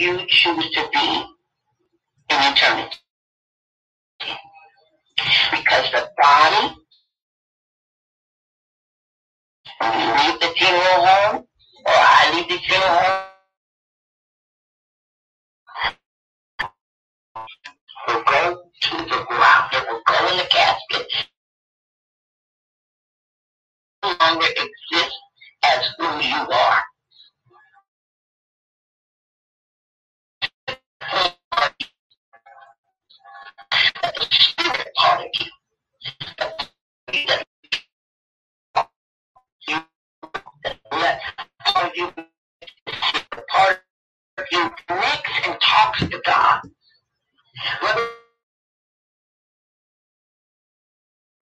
you choose to be in eternity. Because the body, when you leave the funeral home, or I leave the funeral home, will go to the ground. It will go in the casket. No longer exist as who you are.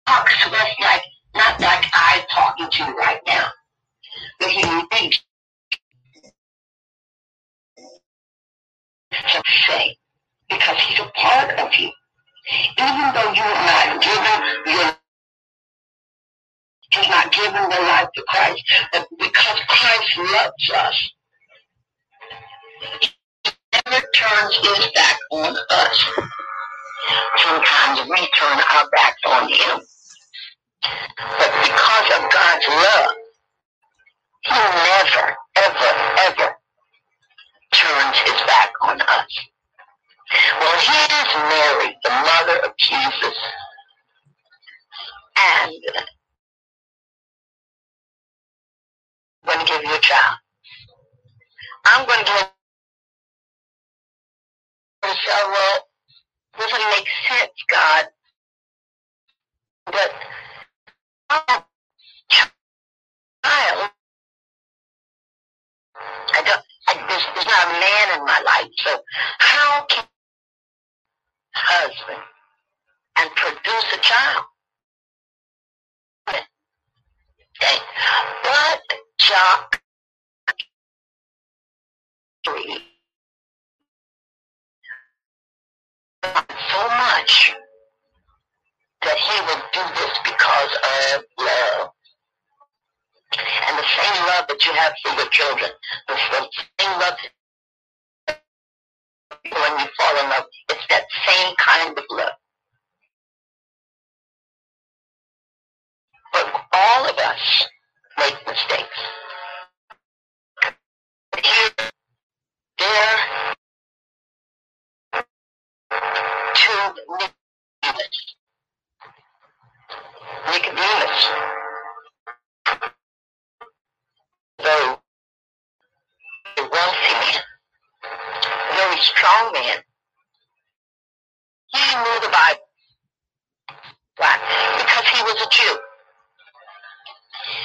Talks to us like not like I talking to you right now, but he thinks say because he's a part of you. Even though you are not given your has not given their life to Christ, but because Christ loves us, he never turns his back on us. Sometimes we turn our backs on him. But because of God's love, he never, ever, ever turns his back on us. Well, here's Mary, the mother of Jesus. And I'm going to give you a child. I'm going to give you a well, doesn't make sense, God. But child, I don't, I, there's, there's not a man in my life. So how can husband and produce a child? Okay. But Jock so much that he would do this because of love. Same love that you have for your children, the same love when you fall in love, it's that same kind of love. But all of us make mistakes. Here, there, to Nicodemus. Nicodemus, strong man, he knew the Bible. Why? Because he was a Jew.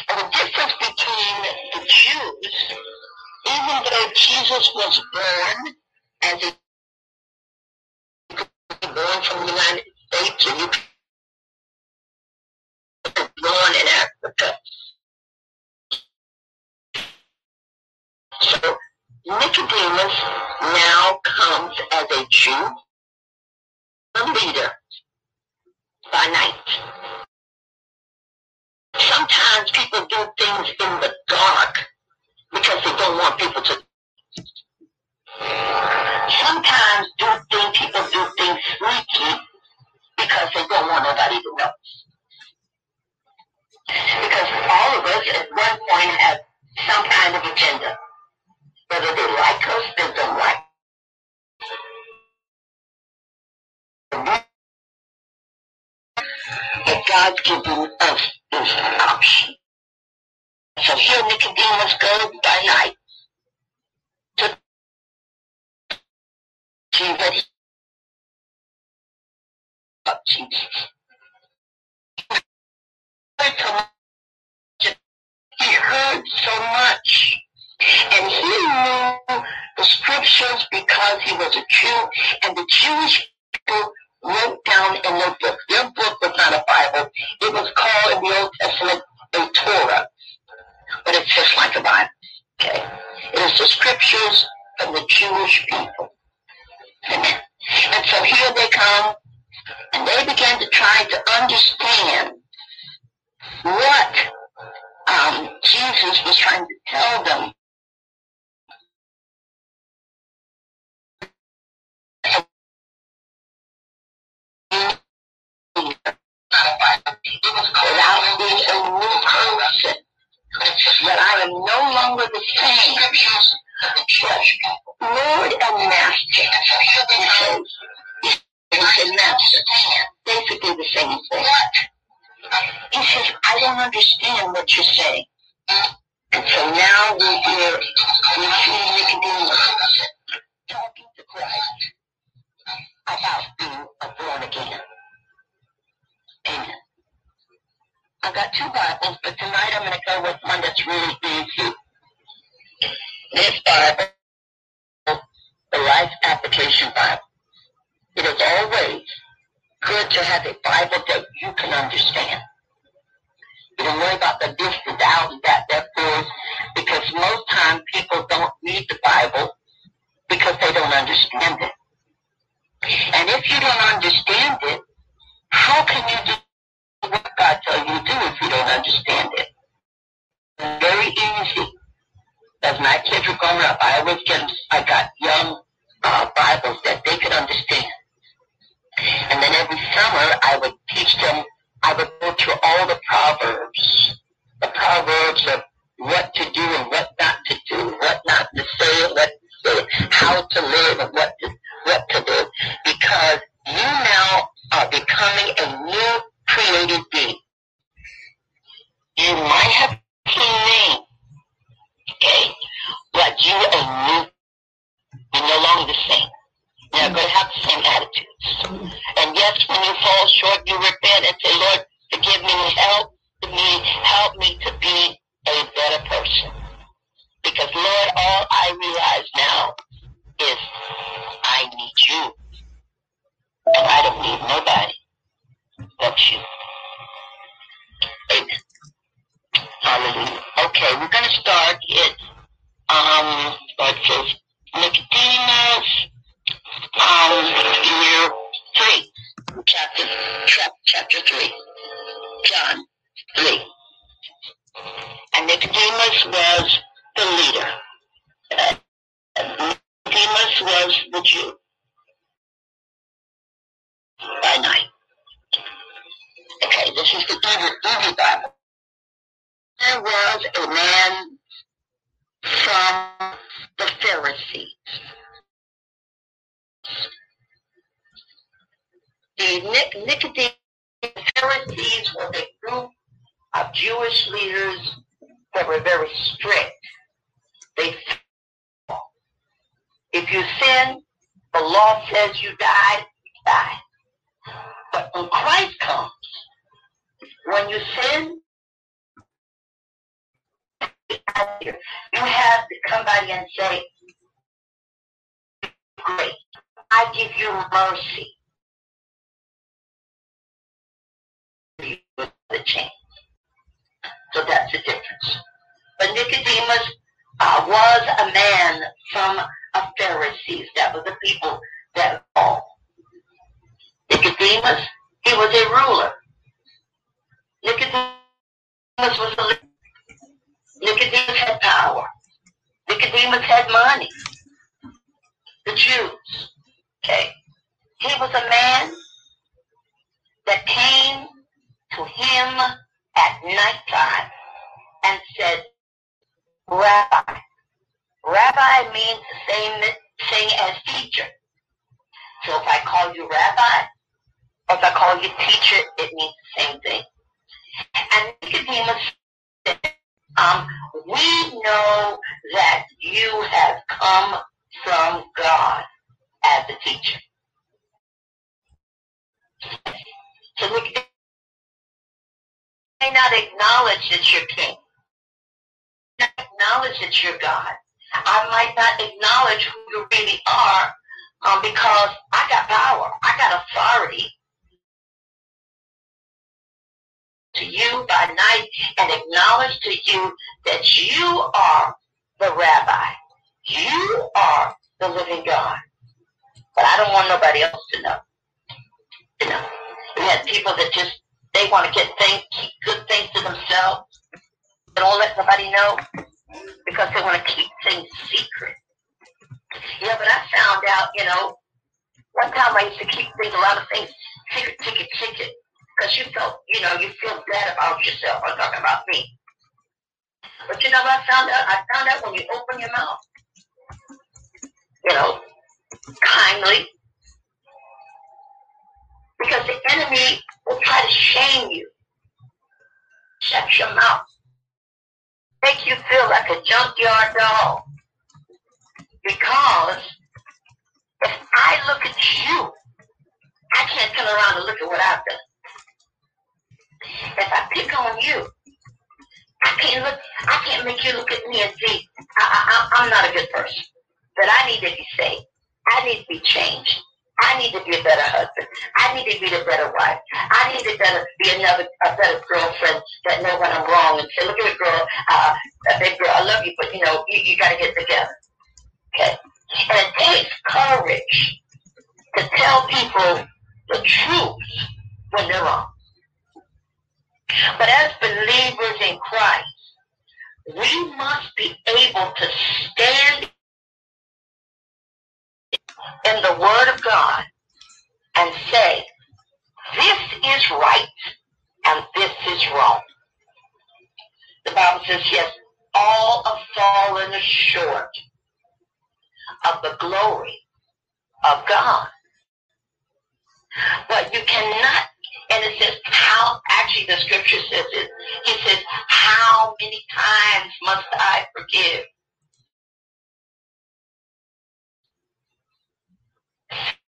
And the difference between the Jews, even though Jesus was born as a born from the United States and you born in Africa. Nicodemus now comes as a Jew, a leader by night. Sometimes people do things in the dark because they don't want people to. Sometimes do things, people do things sneaky because they don't want nobody to know. Because all of us at one point have some kind of agenda. Whether they like us, they don't like But God's given us this option. So here Nicodemus goes by night to see what he of Jesus. He heard so much. And he knew the scriptures because he was a Jew, and the Jewish people wrote down in their book. Their book was not a Bible. It was called in the Old Testament a Torah, but it's just like a Bible. Okay, it is the scriptures of the Jewish people. Amen. And so here they come, and they began to try to understand what um, Jesus was trying to tell them new person. That I am no longer the same. But Lord and Master, he says, he said, Master, basically the same thing. He says, I don't understand what you're saying. And so now we hear, we see Nicodemus talking to Christ about being a born again. Amen. I got two Bibles, but tonight I'm going to go with one that's really easy. This Bible, the Life Application Bible. It is always good to have a Bible that you can understand. You don't worry about the this, the thou, and that, therefore, because most times people don't read the Bible because they don't understand it. And if you don't understand it, how can you do what God tells you to do if you don't understand it? Very easy. As my kids were growing up, I always get them, I got young uh, Bibles that they could understand. And then every summer, I would teach them, I would go through all the Proverbs, the Proverbs of what to do and what not to do, what not to say and what to say, how to live and what to, what to do. Because you now are becoming a new created being. You might have seen me, okay, but you are new. You're no longer the same. You're going to have the same attitudes. And yes, when you fall short, you repent and say, Lord, forgive me, help me, help me to be a better person. Because Lord, all I realize now is I need you. And I don't need nobody but you. Amen. Hallelujah. Okay, we're going to start it. Um, it says Nicodemus, um, year three, chapter, chapter three, John three. Acknowledge that you're king. Not acknowledge that you're God. I might not acknowledge who you really are um, because I got power. I got authority to you by night and acknowledge to you that you are the rabbi. You are the living God. But I don't want nobody else to know. You know, we had people that just, they want to get things, good things to themselves. They don't let nobody know because they want to keep things secret. Yeah, but I found out, you know, one time I used to keep things, a lot of things secret, secret, secret because you felt, you know, you feel bad about yourself. I'm talking about me. But you know what I found out? I found out when you open your mouth, you know, kindly, because the enemy will try to shame you. Shut your mouth. Make you feel like a junkyard dog. Because if I look at you, I can't turn around and look at what I've done. If I pick on you, I can't look. I can't make you look at me and see I, I, I'm not a good person. That I need to be saved. I need to be changed. I need to be a better husband. I need to be a better wife. I need to better be another a better girlfriend that know when I'm wrong and say, look at a girl, uh, a big girl, I love you, but you know, you, you got to get together. Okay, and it takes courage to tell people the truth when they're wrong. But as believers in Christ, we must be able to stand in the Word of God and say, this is right and this is wrong. The Bible says, yes, all have fallen short of the glory of God. But you cannot, and it says how, actually the scripture says it, it says, how many times must I forgive?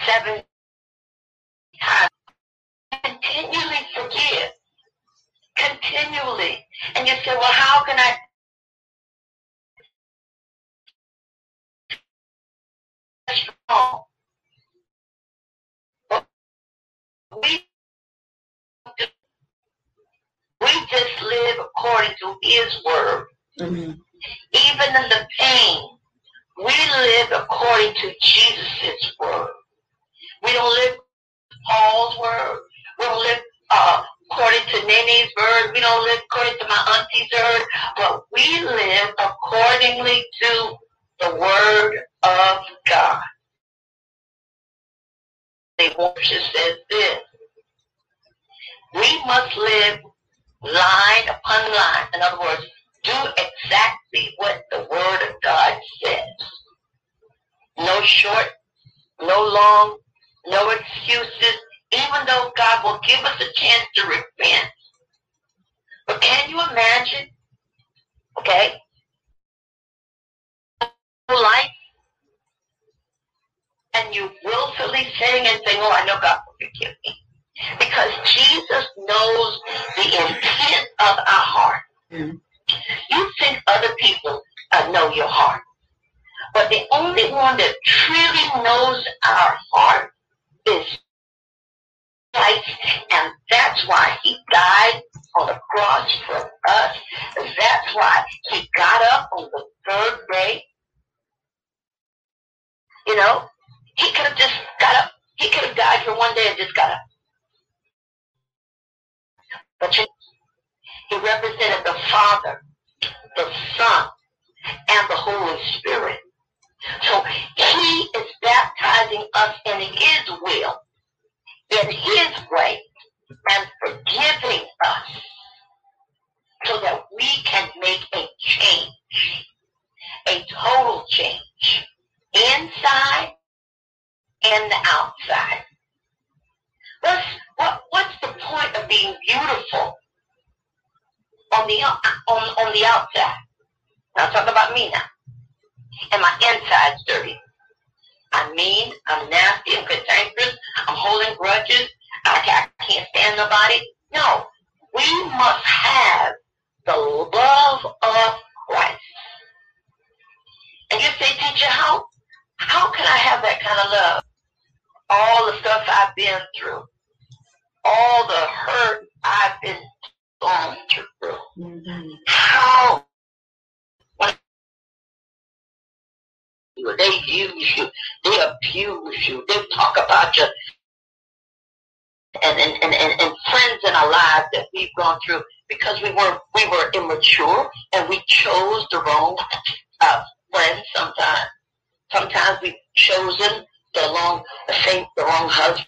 Seven times. Continually forgive. Continually. And you say, well, how can I strong? We we just live according to his word. Mm-hmm. Even in the pain, we live according to Jesus' word. We don't live Paul's word. We don't live uh, according to Nene's word. We don't live according to my auntie's word. But we live accordingly to the word of God. The worship says this. We must live line upon line. In other words, do exactly what the Word of God says. No short, no long, no excuses, even though God will give us a chance to repent. But can you imagine, okay, life, and you willfully saying and saying, oh, I know God will forgive me. Because Jesus knows the intent of our heart. Mm. You think other people uh, know your heart. But the only one that truly knows our heart is Christ. And that's why he died on the cross for us. That's why he got up on the third day. You know, he could have just got up. He could have died for one day and just got up. But he represented the Father, the Son, and the Holy Spirit. So he is baptizing us in his will, in his way, and forgiving us so that we can make a change, a total change, inside and the outside. What's, what, what's the point of being beautiful on the, on, on the outside? Now talk about me now. And my inside's dirty. I'm mean, I'm nasty, I'm cantankerous, I'm holding grudges, I, I can't stand nobody. No, we must have the love of Christ. And you say, teacher, how, how can I have that kind of love? All the stuff I've been through all the hurt I've been going through. Mm-hmm. How they use you, they abuse you, they talk about you, and and, and, and, and friends in our lives that we've gone through because we were we were immature and we chose the wrong uh, friends sometimes. Sometimes we've chosen the wrong the same the wrong husband.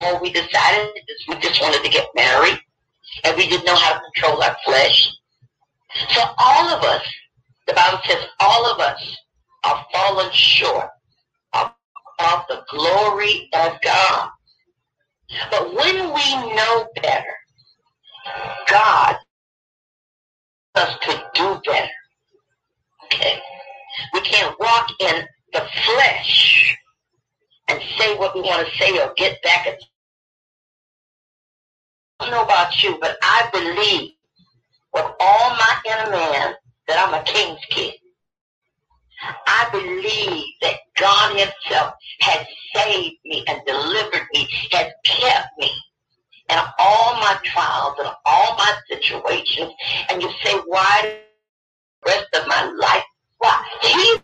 Or we decided we just wanted to get married and we didn't know how to control our flesh. So all of us, the Bible says all of us are fallen short of, the glory of God. But when we know better, God us to do better. Okay? We can't walk in the flesh and say what we want to say or get back at I don't know about you, but I believe with all my inner man that I'm a king's kid. I believe that God himself has saved me and delivered me, has kept me in all my trials and all my situations. And you say, why the rest of my life? Why? He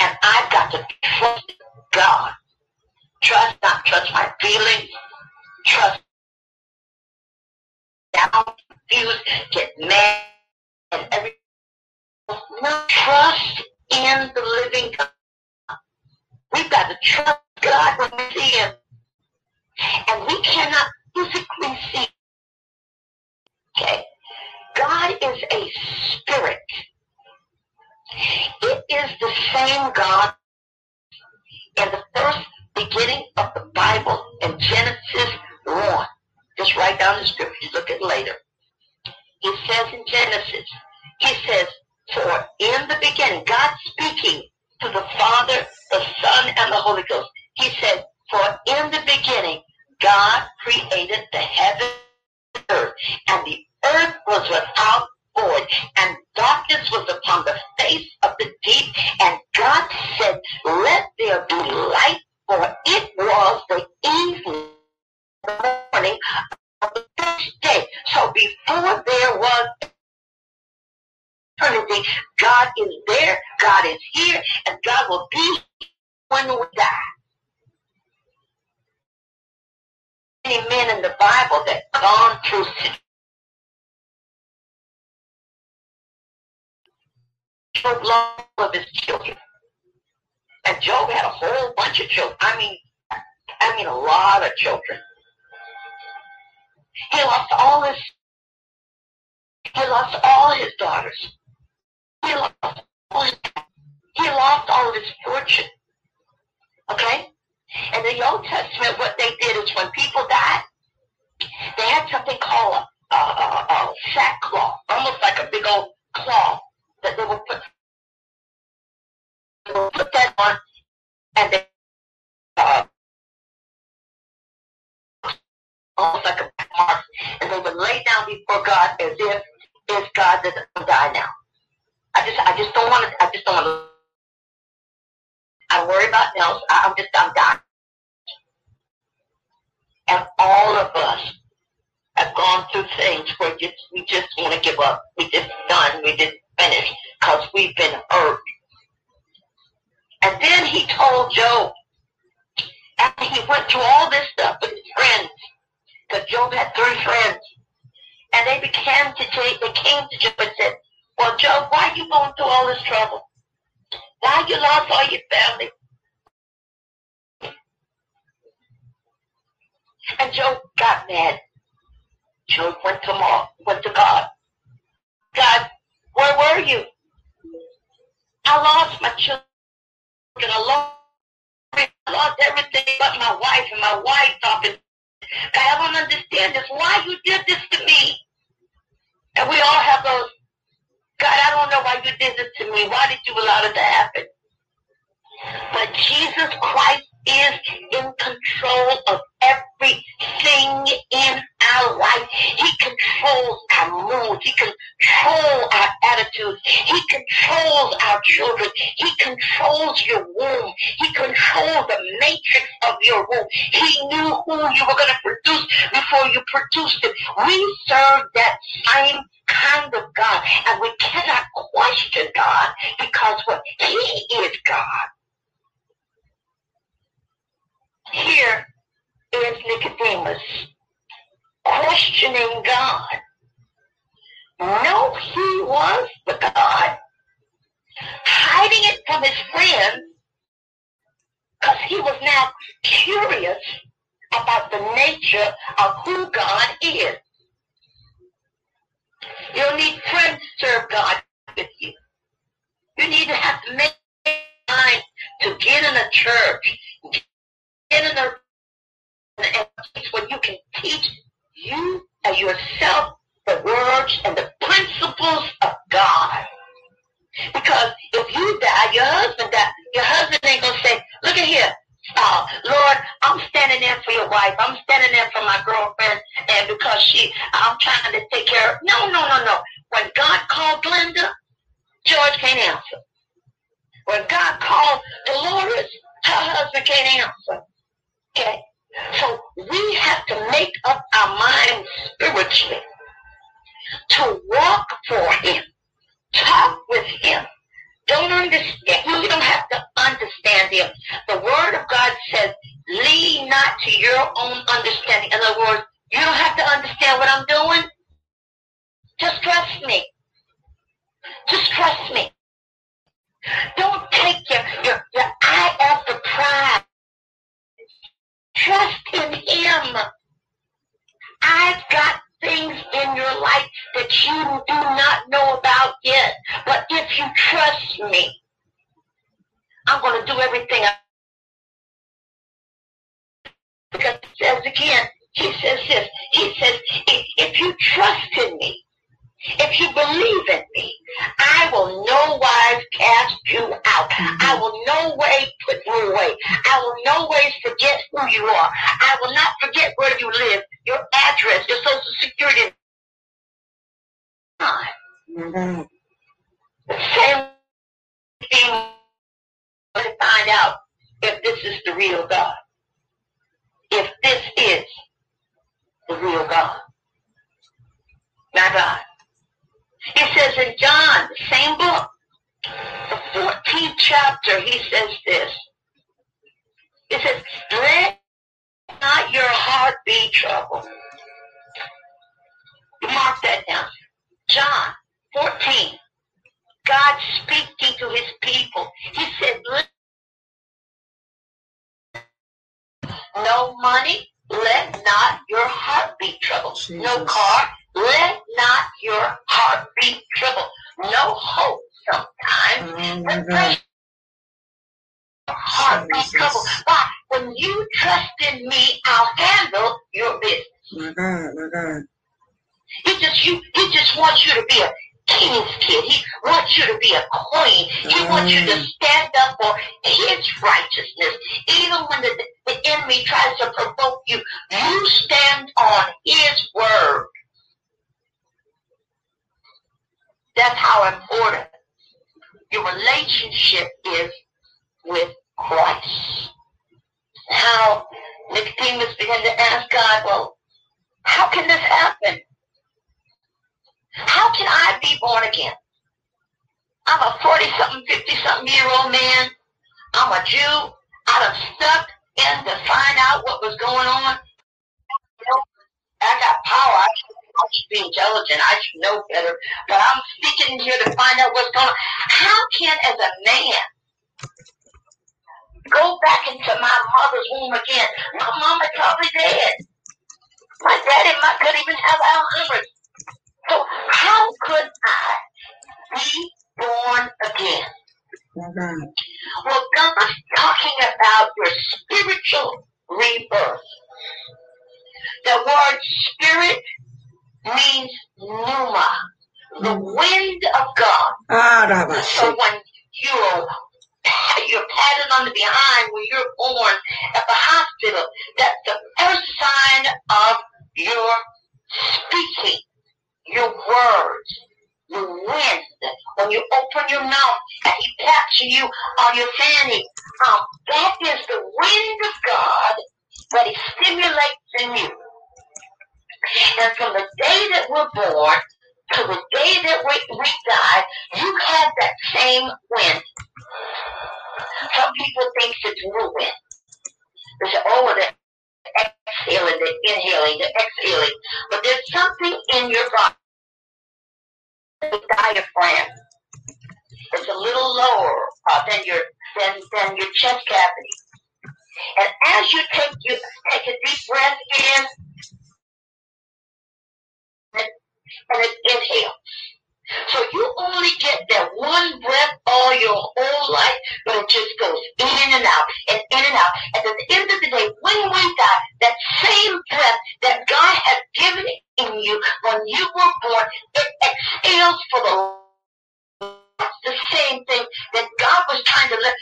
and I've got to trust God. Trust, not trust my feelings. Trust confused, get mad, and everything. No trust in the living God. We've got to trust God when we see Him. And we cannot physically see. Okay. God is a spirit. It is the same God in the first beginning of the Bible in Genesis 1. Just write down the scripture. Look at it later. He says in Genesis, he says, for in the beginning, God speaking to the Father, the Son, and the Holy Ghost. He said, for in the beginning, God created the heaven and the earth, and the earth was without void, and darkness was upon the face of the deep, and God said, let there be light, for it was the evening, the morning of the first day. So before there was eternity, God is there, God is here, and God will be when we die. Many men in the Bible that gone through Job lost of his children. And Job had a whole bunch of children. I mean, I mean a lot of children. He lost all his he lost all his daughters. He lost all of his fortune. Okay? In the Old Testament, what they did is when people died, they had something called a, a, a, a sackcloth, almost like a big old cloth that they would put, they would put that on, and they uh, almost like a mark, and they would lay down before God as if if God doesn't die now. I just I just don't want to I just don't want to I worry about else. I'm just I'm dying. And all of us have gone through things where just, we just want to give up. We just done. We just finished because we've been hurt. And then he told Job, after he went through all this stuff with his friends, because Job had three friends, and they began to take, they came to Job and said, well, Job, why are you going through all this trouble? Why you lost all your family? And Job got mad. Job went to, Ma, went to God. God, where were you? I lost my children. I lost, I lost everything but my wife, and my wife God, I don't understand this. Why you did this to me? And we all have those, God, I don't know why you did this to me. Why did you allow it to happen? But Jesus Christ is in control of everything in our life. He controls our moods. He controls our attitudes. He controls our children. He controls your womb. He controls the matrix of your womb. He knew who you were going to produce before you produced it. We serve that same kind of God, and we cannot question God because what He is God. Here is Nicodemus questioning God. No, he was the God, hiding it from his friends because he was now curious about the nature of who God is. You don't need friends to serve God with you. You need to have to make time to get in a church, get in a place where you can teach you and yourself the words and the principles of God. Because if you die, your husband die, your husband ain't gonna say, look at here, uh, Lord, I'm standing in for your wife. I'm standing in for my girlfriend, and because she, I'm trying to take care of. No, no, no, no. When God called Glenda, George can't answer. When God called Dolores, her husband can't answer. Okay? So we have to make up our minds spiritually to walk for him, talk with him. Don't understand. You don't have to understand him. The word of God says, lean not to your own understanding. In other words, you don't have to understand what I'm doing. Just trust me. Just trust me. Don't take your, your, your eye off the prize. Trust in him. I've got things in your life that you do not know about yet. But if you trust me, I'm going to do everything. I because says again, he says this. He says, if, if you trust in me, if you believe in me, I will no wise cast you out. I will no way put you away. I will no ways forget who you are. I will not forget where you live, your address, your social security. Same thing to find out if this is the real God. If this is the real God. My God. He says in John, same book, the 14th chapter, he says this. He says, let not your heart be troubled. Mark that down. John 14. God speaking to his people. He said, no money, let not your heart be troubled. Jesus. No car, let not your heart be troubled. No hope sometimes. Mm-hmm. Heart be troubled. Why? When you trust in me, I'll handle your business. My God, my God. He just you he just wants you to be a king's kid. He wants you to be a queen. He wants you to mm. stand up for his righteousness. Even when the, the enemy tries to provoke you, you stand on his word. That's how important your relationship is with Christ. Now, Nicodemus began to ask God, well, how can this happen? How can I be born again? I'm a 40-something, 50-something year old man. I'm a Jew. I done stuck in to find out what was going on. I got power. I I should be intelligent. I should know better. But I'm speaking here to find out what's going on. How can, as a man, go back into my mother's womb again? My mama probably dead. My daddy might could even have Alzheimer's. So how could I be born again? Mm-hmm. Well, God's talking about your spiritual rebirth. The word spirit means pneuma, the wind of God. Ah, so when you're you're patted on the behind when you're born at the hospital, that's the first sign of your speaking your words, the wind, when you open your mouth and he pats you on your fanny, um, that is the wind of God that he stimulates in you. And from the day that we're born to the day that we, we die, you have that same wind. Some people think it's new wind. They say, oh, the exhaling, the inhaling, the exhaling. But there's something in your body the diaphragm. It's a little lower uh, than your than, than your chest cavity. And as you take you take a deep breath in and inhale. So you only get that one breath all your whole life, but it just goes in and out and in and out. And at the end of the day, when we die, that same breath that God has given in you when you were born, it exhales for the that's the same thing that God was trying to let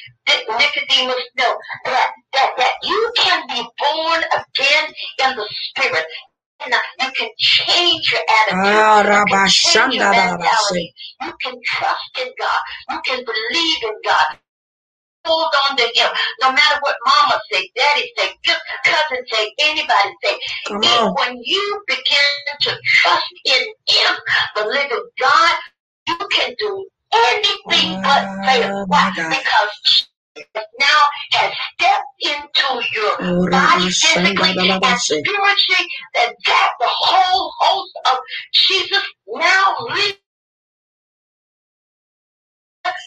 Nicodemus know that, that, that you can be born again in the spirit. You can change your attitude. Ah, you can change your mentality. You can trust in God. You can believe in God. Hold on to Him. No matter what Mama say, Daddy say, cousin say, anybody say. When you begin to trust in Him, the living God, you can do anything but fail. Why? Because now has stepped into your oh, body physically and spiritually, and that the whole host of Jesus now lives.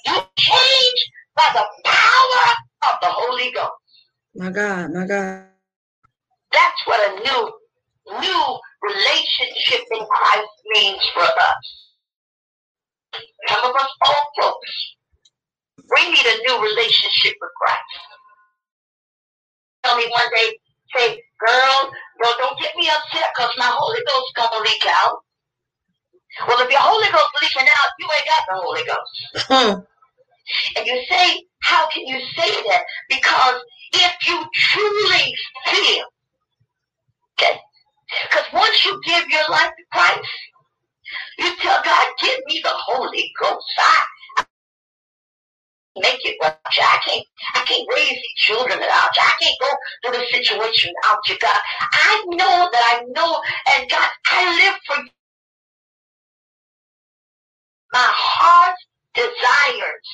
You change by the power of the Holy Ghost. My God, my God. That's what a new, new relationship in Christ means for us. Some of us folks we need a new relationship with Christ. Tell me one day, say, girl, girl, don't get me upset because my Holy Ghost gonna leak out. Well, if your Holy Ghost leaking out, you ain't got the Holy Ghost. Hmm. And you say, how can you say that? Because if you truly feel, okay, because once you give your life to Christ, you tell God, give me the Holy Ghost. I, make it work. I can't, I can't raise these children without you. I can't go through the situation without you, God. I know that I know, and God, I live for you. My heart desires.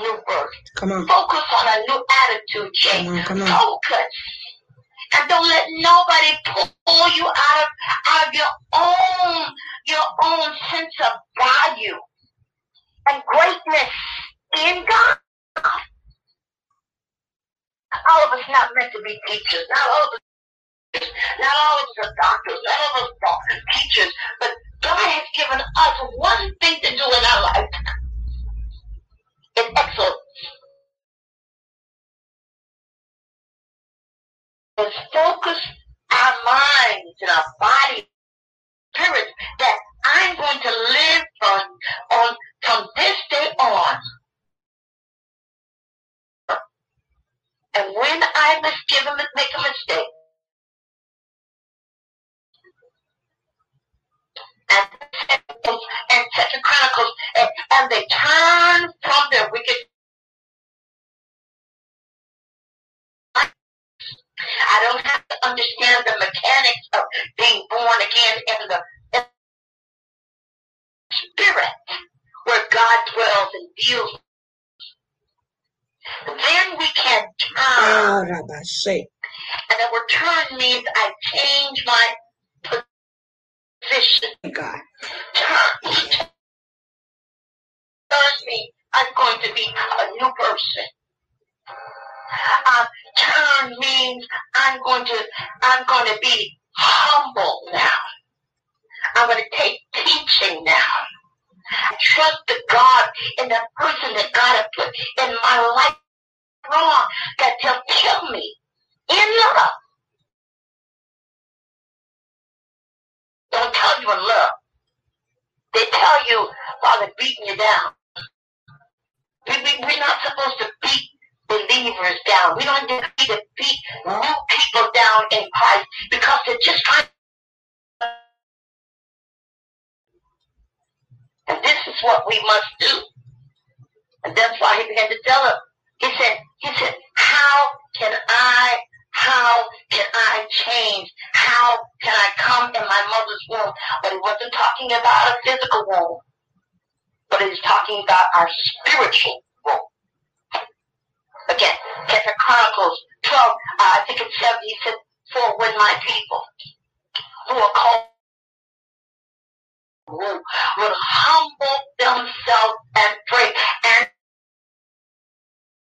New birth. Come on. Focus on a new attitude change. Come on, come on. Focus. And don't let nobody pull you out of, out of your own, your own sense of value and greatness in God. All of us not meant to be teachers. Not all of us, not all of us are doctors. Not all of us are teachers. But God has given us one thing to do in our life. It's excellence. Let's focus our minds and our body, spirit, that I'm going to live on, on from this day on. And when I misgive a, make a mistake, and and Second Chronicles, and, and they turn from their wicked I don't have to understand the mechanics of being born again in the, in the spirit where God dwells and deals. Then we can turn. Ah, and the word turn means I change my position. God. Turn. Me. I'm going to be a new person. Uh, turn means I'm going to I'm going to be humble now. I'm going to take teaching now. I trust the God in the person that God has put in my life wrong that they'll kill me in love. Don't tell you in love. They tell you while they're beating you down. We, we, we're not supposed to beat believers down. We don't need to beat new people down in Christ because they're just trying. And this is what we must do. And that's why he began to tell her. He said, he said, how can I, how can I change? How can I come in my mother's womb? But he wasn't talking about a physical womb, but he's talking about our spiritual womb. Again, Second Chronicles 12, uh, I think it's 70, said, for when my people who are called would humble themselves and pray. And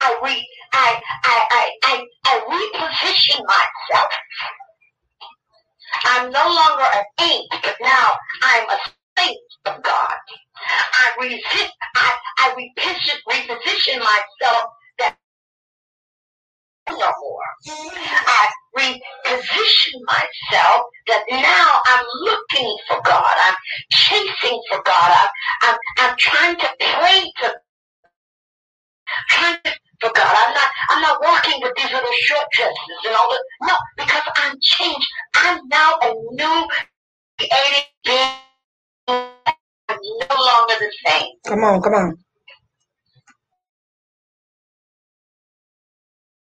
I re I I I I, I reposition myself. I'm no longer an ain't, but now I'm a saint of God. I resist I I reposition, reposition myself that no more. I reposition myself that now I'm looking for God. I'm chasing for God. I'm, I'm, I'm trying to pray to trying to for God. I'm not I'm not walking with these little short dresses and all that. No, because I'm changed. I'm now a new created being. I'm no longer the same. Come on, come on.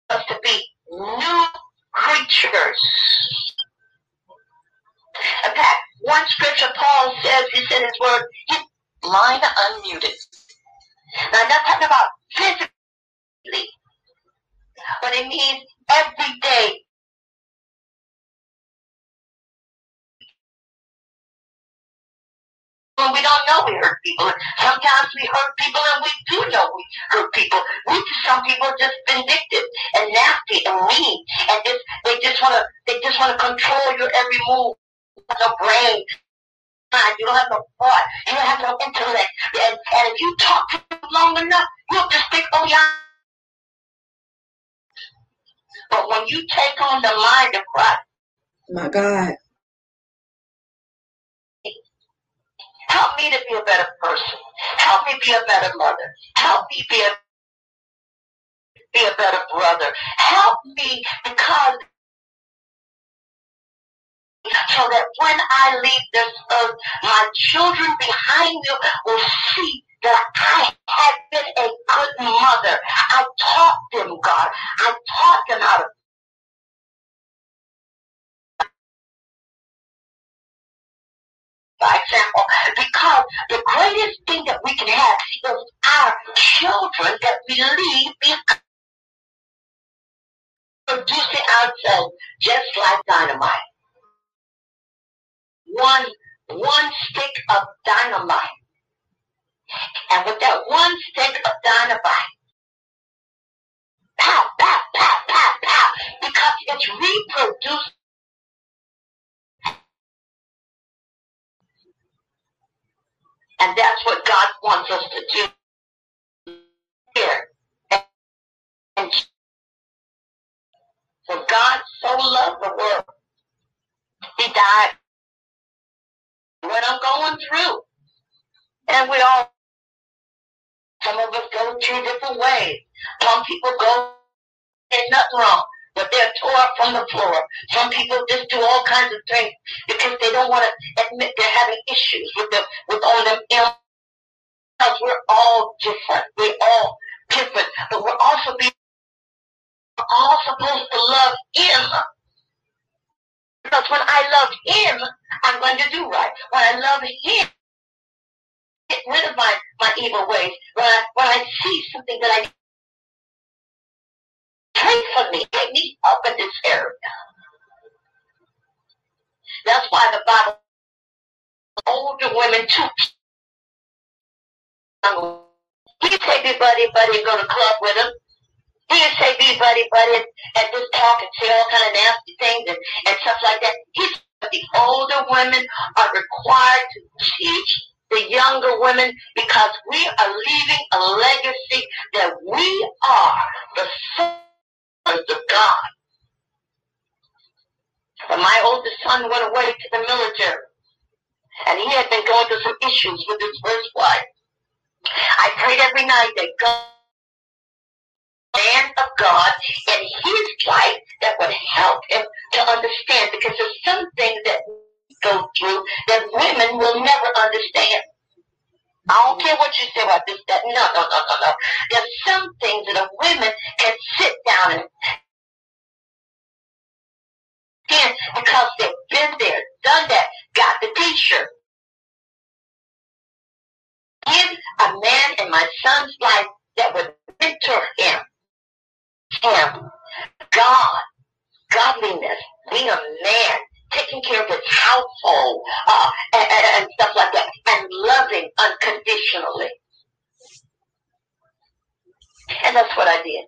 Us to be new creatures. In fact, one scripture Paul says, he said his word, he, line unmuted. Now I'm not talking about physically, but it means every day. When we don't know we hurt people. Sometimes we hurt people and we do know we hurt people. We some people are just vindictive and nasty and mean and just they just wanna they just wanna control your every move. No brain. You don't have no thought. You don't have no intellect. And, and if you talk to them long enough, you'll just think, oh yeah. But when you take on the mind of Christ, My God. help me to be a better person. Help me be a better mother. Help me be a be a better brother. Help me because so that when I leave this earth, my children behind me will see that I have been a good mother. I taught them God. I taught them how to by example, because the greatest thing that we can have is our children that we leave behind producing ourselves just like dynamite. One one stick of dynamite. And with that one stick of dynamite, pow, pow, pow, pow, pow, because it's reproduced. And that's what God wants us to do here. And for God so loved the world, He died. What I'm going through, and we all, some of us go two different ways. Some people go, there's nothing wrong, but they're tore up from the floor. Some people just do all kinds of things because they don't want to admit they're having issues with the with all them. Because we're all different. We're all different, but we're also being we're all supposed to love Him. Because when I love Him, I'm going to do right. When I love Him, get rid of my, my evil ways. When I, when I see something that I pray for me, I need help in this area. That's why the Bible older women too. He can say be buddy buddy and go to club with him. He can say be buddy buddy and, and just talk and say all kind of nasty things and, and stuff like that. He's the older women are required to teach the younger women because we are leaving a legacy that we are the sons of God. When my oldest son went away to the military, and he had been going through some issues with his first wife, I prayed every night that God man of God in his life that would help him to understand because there's some things that go through that women will never understand. I don't care what you say about this, that. No, no, no, no, no. There's some things that a women can sit down and understand because they've been there, done that, got the t-shirt. Give a man in my son's life that would mentor him him. God, godliness, being a man, taking care of his household, uh, and, and, stuff like that, and loving unconditionally. And that's what I did.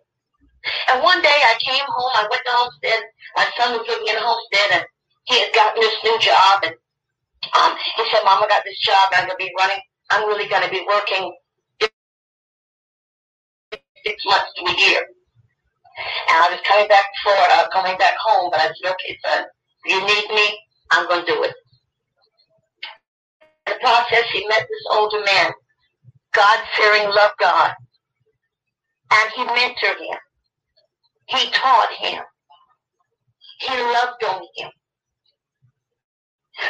And one day I came home, I went to Homestead, my son was living in Homestead, and he had gotten this new job, and um, he said, Mama got this job, I'm going to be running, I'm really going to be working six months to a year. And I was coming back to Florida, coming back home, but I said, okay, son, you need me, I'm going to do it. In the process, he met this older man, God-fearing, loved God, and he mentored him. He taught him. He loved on him.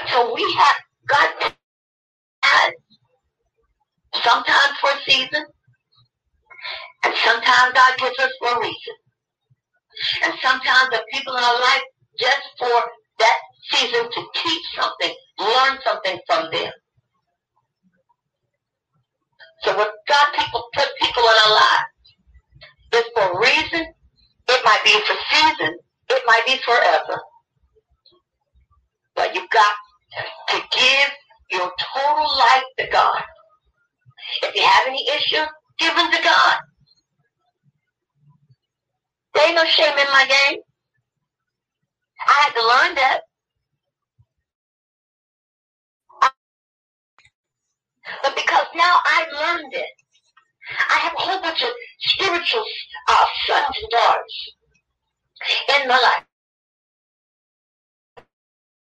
So we have God has sometimes for a season, and sometimes God gives us for a reason. And sometimes the people in our life just for that season to teach something, learn something from them. So when God people put people in our lives, it's for a reason, it might be for season, it might be forever. But you've got to give your total life to God. If you have any issues, give them to God. There ain't no shame in my game. I had to learn that. But because now I've learned it, I have a whole bunch of spiritual uh, sons and daughters in my life.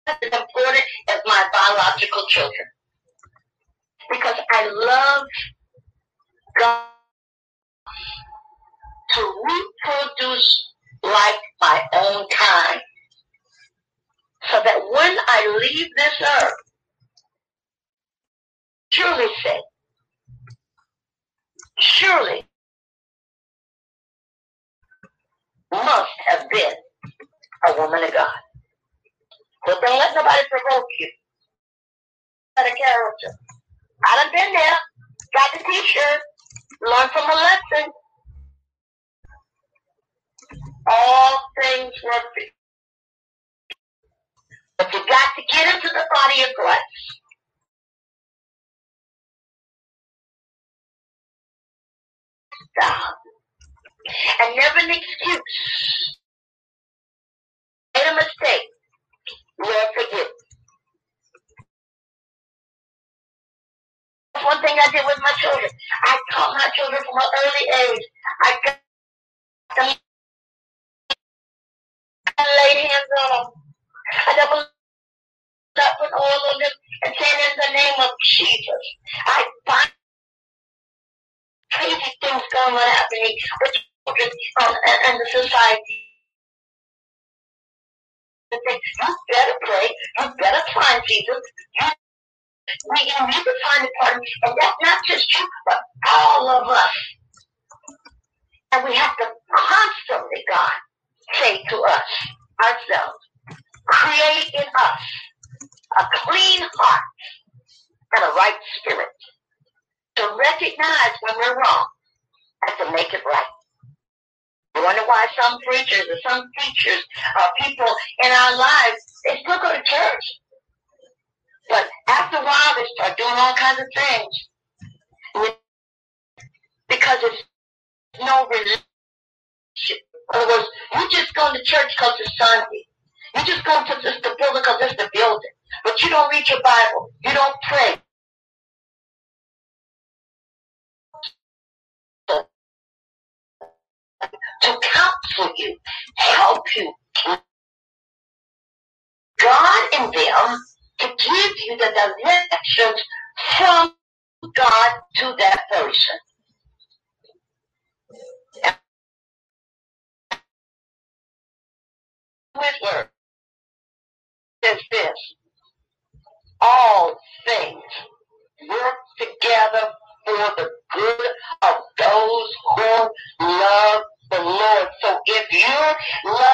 As important as my biological children. Because I love God to reproduce like my own kind. So that when I leave this earth, surely say, surely must have been a woman of God. But don't let nobody provoke you. Got a character. I done been there. Got the t-shirt. Learn from a lesson. All things you. But you got to get into the body of Christ. Stop. And never an excuse. Made a mistake. Lord forgive. That's one thing I did with my children. I taught my children from an early age. I got them laid hands on them. I never up with all of them and said in the name of Jesus. I find crazy things going on happening with children um, and, and the society. You better pray. You better find Jesus. We need to find the partner. And that's not just you, but all of us. And we have to constantly, God, say to us, ourselves, create in us a clean heart and a right spirit to recognize when we're wrong and to make it right. I wonder why some preachers or some teachers or people in our lives, they still go to church. But after a while, they start doing all kinds of things. Because it's no relationship. In other words, you just go to church because it's Sunday. You just go to this, the building because it's the building. But you don't read your Bible. You don't pray. To counsel you, help you. God in them to give you the directions from God to that person. His word says this all things work together for the good of those who love the Lord. So if you love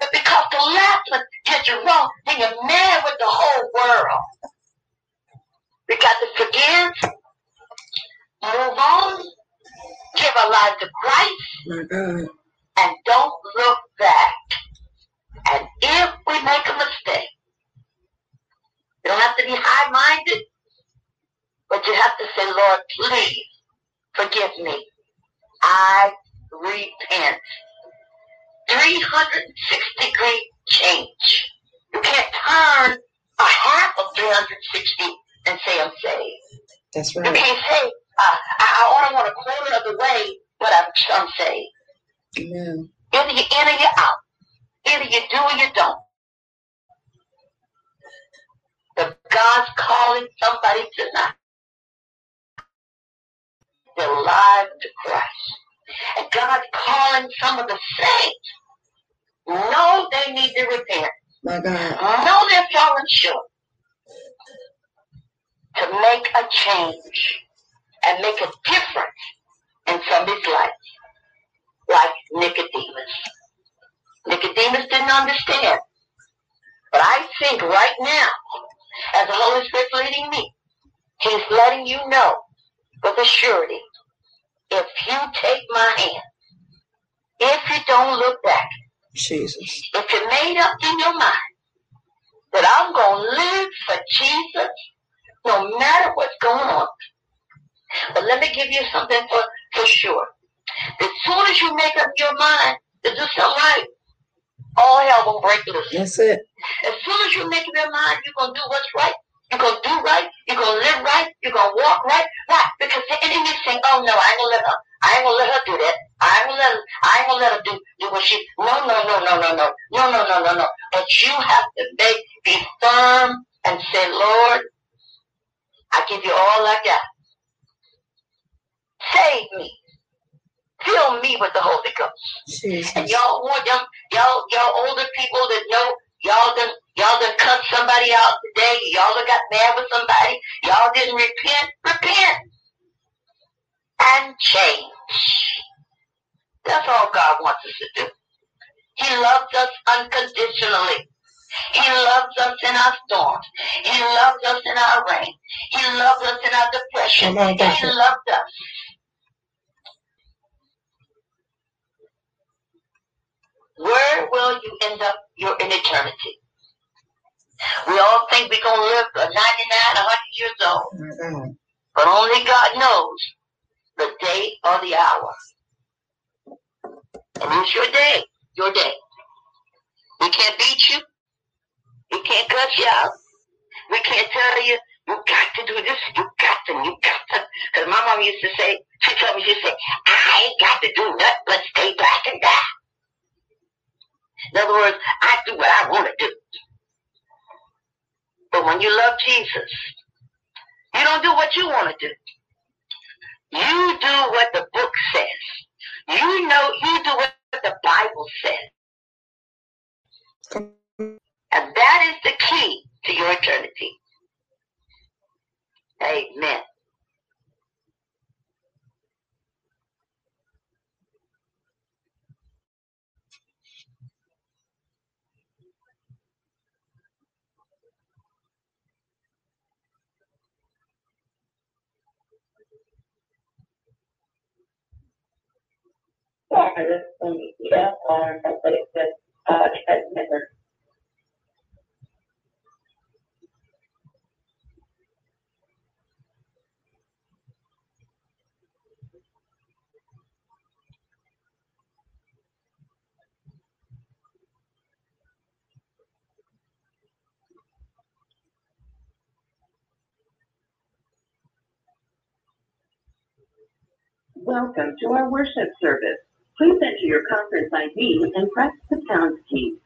But because the last one did you wrong, then you're mad with the whole world. We got to forgive, move on, give our life to Christ, and don't look back. And if we make a mistake, you don't have to be high-minded, but you have to say, Lord, please forgive me. I repent. 360 degree change. You can't turn a half of 360 and say I'm saved. That's right. You can't say, uh, I, I only want a quarter of the way, but I'm, I'm saved. Amen. Either you're in or you're out. Either you do or you don't. But God's calling somebody tonight. Their lives to Christ. And God's calling some of the saints. Know they need to repent. My God. Uh-huh. Know they're falling short. To make a change and make a difference in somebody's life. Like Nicodemus. Nicodemus didn't understand. But I think right now, as the Holy Spirit's leading me, He's letting you know with a surety, if you take my hand, if you don't look back, Jesus. if you made up in your mind that I'm going to live for Jesus no matter what's going on. But let me give you something for, for sure. As soon as you make up your mind to do something right, all hell will break loose. That's it. As soon as you make up your mind you're going to do what's right, you're going to do right, you're going to live right, you're going to walk right. Why? Because the enemy is saying, oh no, I ain't going to let her. I ain't gonna let her do that. I ain't gonna let her, I ain't gonna let her do, do what she no no no no no no no no no no no. But you have to make be firm and say, Lord, I give you all I got. Save me. Fill me with the Holy Ghost. And y'all want y'all y'all y'all older people that know y'all done y'all done cut somebody out today, y'all done got mad with somebody, y'all didn't repent, repent and change. That's all God wants us to do. He loves us unconditionally. He loves us in our storms. He loves us in our rain. He loves us in our depression. He loves us. Where will you end up your in eternity? We all think we're going to live for 99, 100 years old. God. But only God knows the day or the hour. And it's your day, your day. We can't beat you. We can't cut you out. We can't tell you, you got to do this, you got to, you got to. Because my mom used to say, she told me, she said, I ain't got to do nothing but stay black and die. In other words, I do what I want to do. But when you love Jesus, you don't do what you want to do. You do what the book says. You know, you do what the Bible says. And that is the key to your eternity. Amen. Welcome to our worship service. Please enter your conference ID and press the pound key.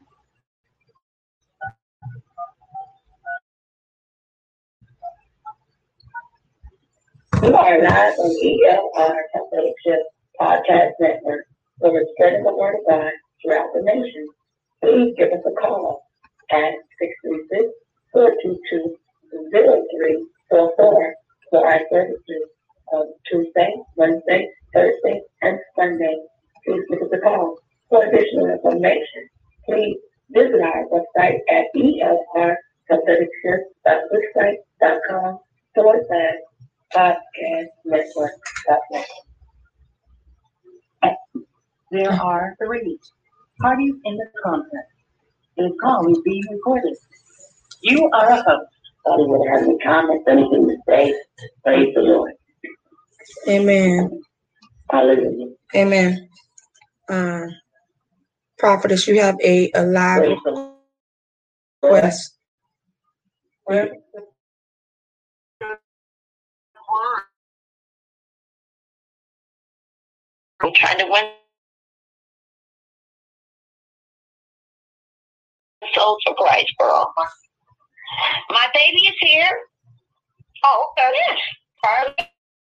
We are live on ELR Athletic Shift Podcast Network, where we're spreading the word of God throughout the nation. Please give us a call at 636-422-0344 for our services of Tuesday, Wednesday, Thursday, and Sunday please give us a call. For additional information, please visit our website at elr.com forward slash podcast network.net. There are three parties in the conference. This call is being recorded. You are a host. Anyone have any comments, anything to say? Praise the Lord. Amen. Hallelujah. Amen. Uh, prophetess, you have a, a live Praise the request. I'm trying to win souls for Christ, girl. My baby is here. Oh, okay.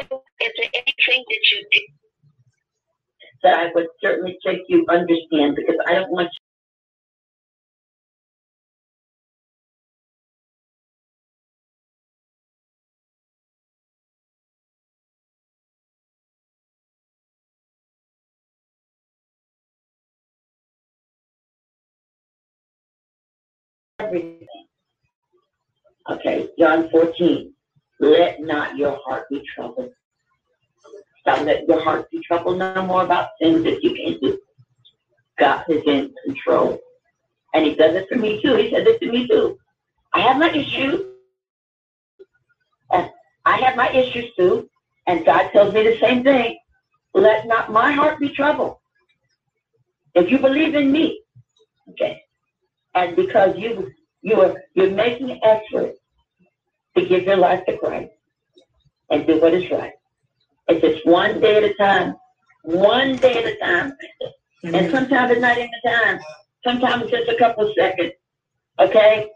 Is there anything that you did? That I would certainly take you understand because I don't want you. everything. Okay, John 14. Let not your heart be troubled. Don't let your heart be troubled no more about things that you can't do. God is in control. And he does it for me too. He said it to me too. I have my issues. And I have my issues too. And God tells me the same thing. Let not my heart be troubled. If you believe in me, okay, and because you you are you're making an effort to give your life to Christ and do what is right. It's just one day at a time, one day at a time. And sometimes it's not even a time. Sometimes it's just a couple of seconds. Okay?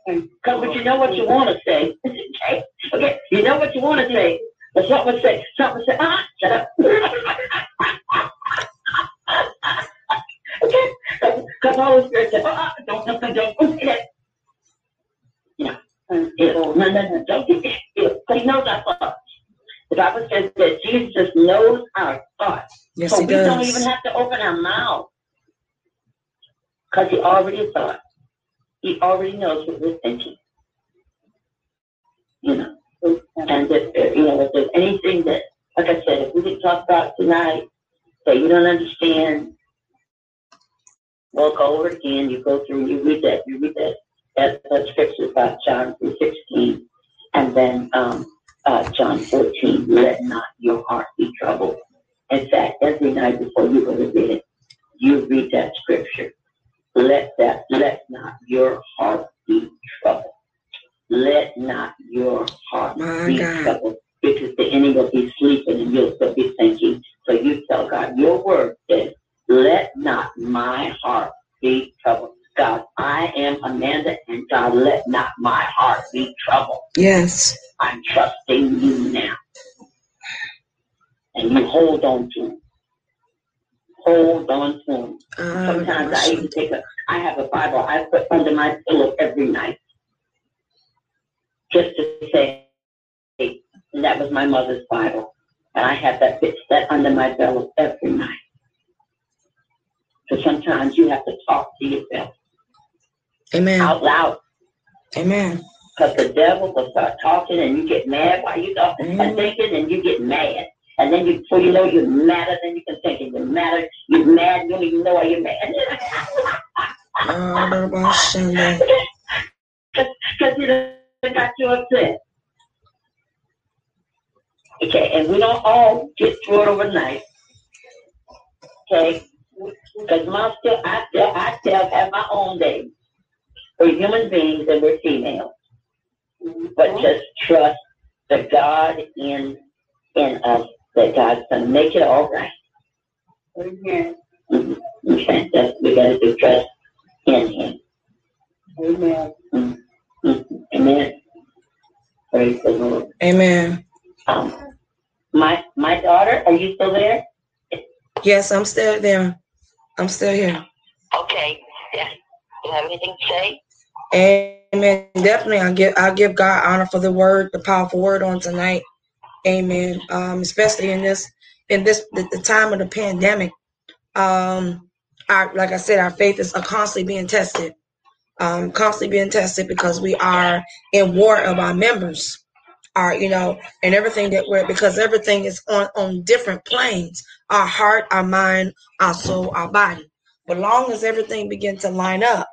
Come, but you know what you want to say. okay? Okay? You know what you want to say. But something say, something say, ah, shut up. okay? Because Holy Spirit said, ah, don't, don't, don't, don't say that. No, no, no, don't get it. Because he knows our thoughts. The Bible says that Jesus knows our thoughts. Yes, so we don't even have to open our mouth. Because he already thought. He already knows what we're thinking. You know. And if, if, uh, you know, if there's anything that, like I said, if we could talk about tonight that you don't understand, we'll go over again. You go through, you read that, you read that, that, that scripture about John 3.16, and then um, uh, John 14, let not your heart be troubled. In fact, every night before you go to bed, you read that scripture. Let that, let not your heart be troubled. Let not your heart My be God. troubled. Because the enemy will be sleeping and you'll still be thinking. So you tell God, your word says, let not my heart be troubled. God, I am Amanda, and God, let not my heart be troubled. Yes. I'm trusting you now. And you hold on to him. Hold on to him. Uh, Sometimes I even take a, I have a Bible I put under my pillow every night. Just to say, hey, and that was my mother's Bible. And I have that bit that under my pillow every night. So sometimes you have to talk to yourself Amen. out loud. Amen. Because the devil will start talking and you get mad while you talk and Mhm. thinking and you get mad. And then you, before you know you're madder than you can think. And you're madder, you're mad, you don't even know why you're mad. Shanda. Because you done got you upset. Okay, and we don't all get through it overnight. Okay, because my still, I still, I still have my own days. We're human beings and we're females. But just trust the God in in us that God's gonna make it all right. Amen. Mhm. Okay, that's, we gotta do trust in Him. Amen. Mhm. Amen. Praise the Lord. Amen. Um, my my daughter, are you still there? Yes, I'm still there. I'm still here. Okay. Yeah. You have anything to say? Amen. Definitely, I give I give God honor for the word, the powerful word on tonight. Amen. Um, especially in this in this the, the time of the pandemic. Um, our like I said, our faith is constantly being tested. Um, constantly being tested because we are in war of our members. Are you know, and everything that we're because everything is on on different planes. Our heart, our mind, our soul, our body. But long as everything begin to line up,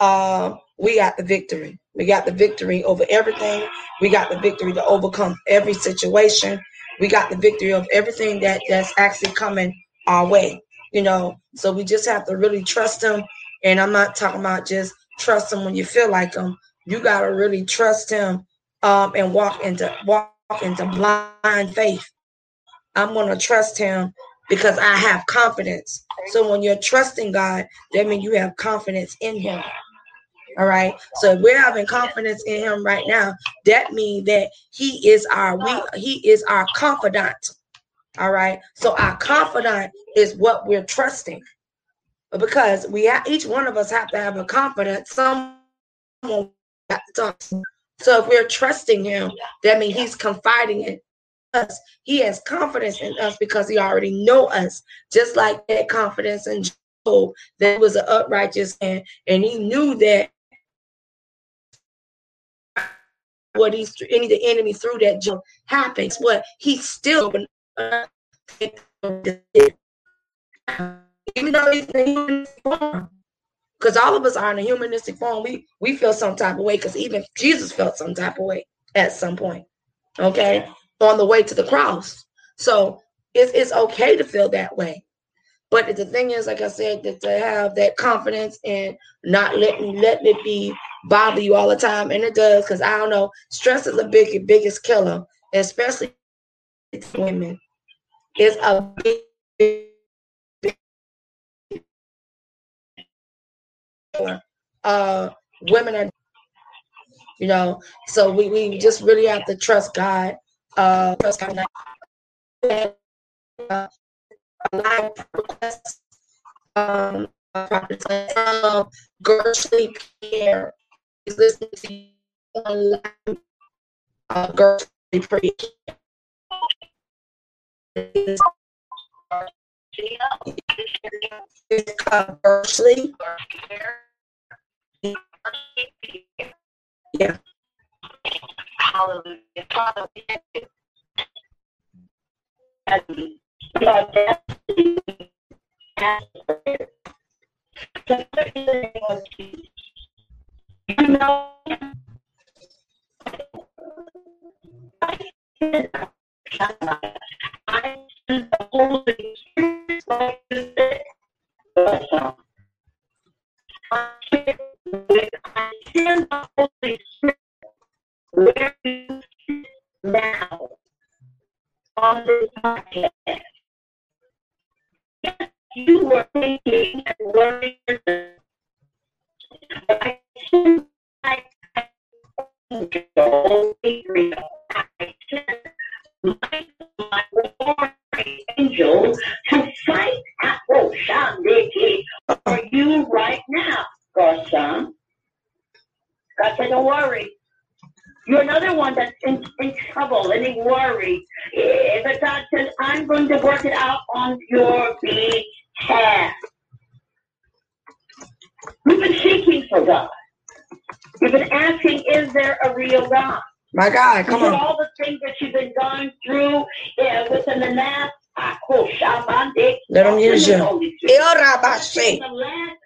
uh, we got the victory. We got the victory over everything. We got the victory to overcome every situation. We got the victory of everything that that's actually coming our way. You know, so we just have to really trust him. And I'm not talking about just trust him when you feel like him. You gotta really trust him um, and walk into walk into blind faith. I'm gonna trust him because I have confidence. So when you're trusting God, that means you have confidence in him. All right. So if we're having confidence in him right now, that means that he is our we he is our confidant. All right. So our confidant is what we're trusting. Because we have each one of us have to have a confidence. Someone. So if we're trusting him, that means he's confiding in us. He has confidence in us because he already know us. Just like that confidence in Job, that was an uprighteous man, and he knew that what he's any the enemy through that Job happens. What he still even though he's in humanistic form. Because all of us are in a humanistic form. We we feel some type of way because even Jesus felt some type of way at some point. Okay. On the way to the cross. So it's it's okay to feel that way. But the thing is, like I said, that to have that confidence and not letting letting it be bother you all the time, and it does because I don't know, stress is a big biggest killer, especially women. It's a big, big, killer. Uh, women are, you know, so we we just really have to trust God. Uh, trust God. Uh. Um, um, Gershly Pierre is listening to to preach. Conversely. Yeah. Hallelujah. Father, you. Were thinking and worrying, I I my warring angel to fight at Roshandiki for you right now. God said, don't worry. You're another one that's in, trouble and in worry. But God says, I'm going to work it out on your behalf. You've been seeking for God. You've been asking, is there a real God? My God, come on. all the things that you've been going through uh, within the last Shabande. Let him use you. Holy Spirit. In Irabashe. the last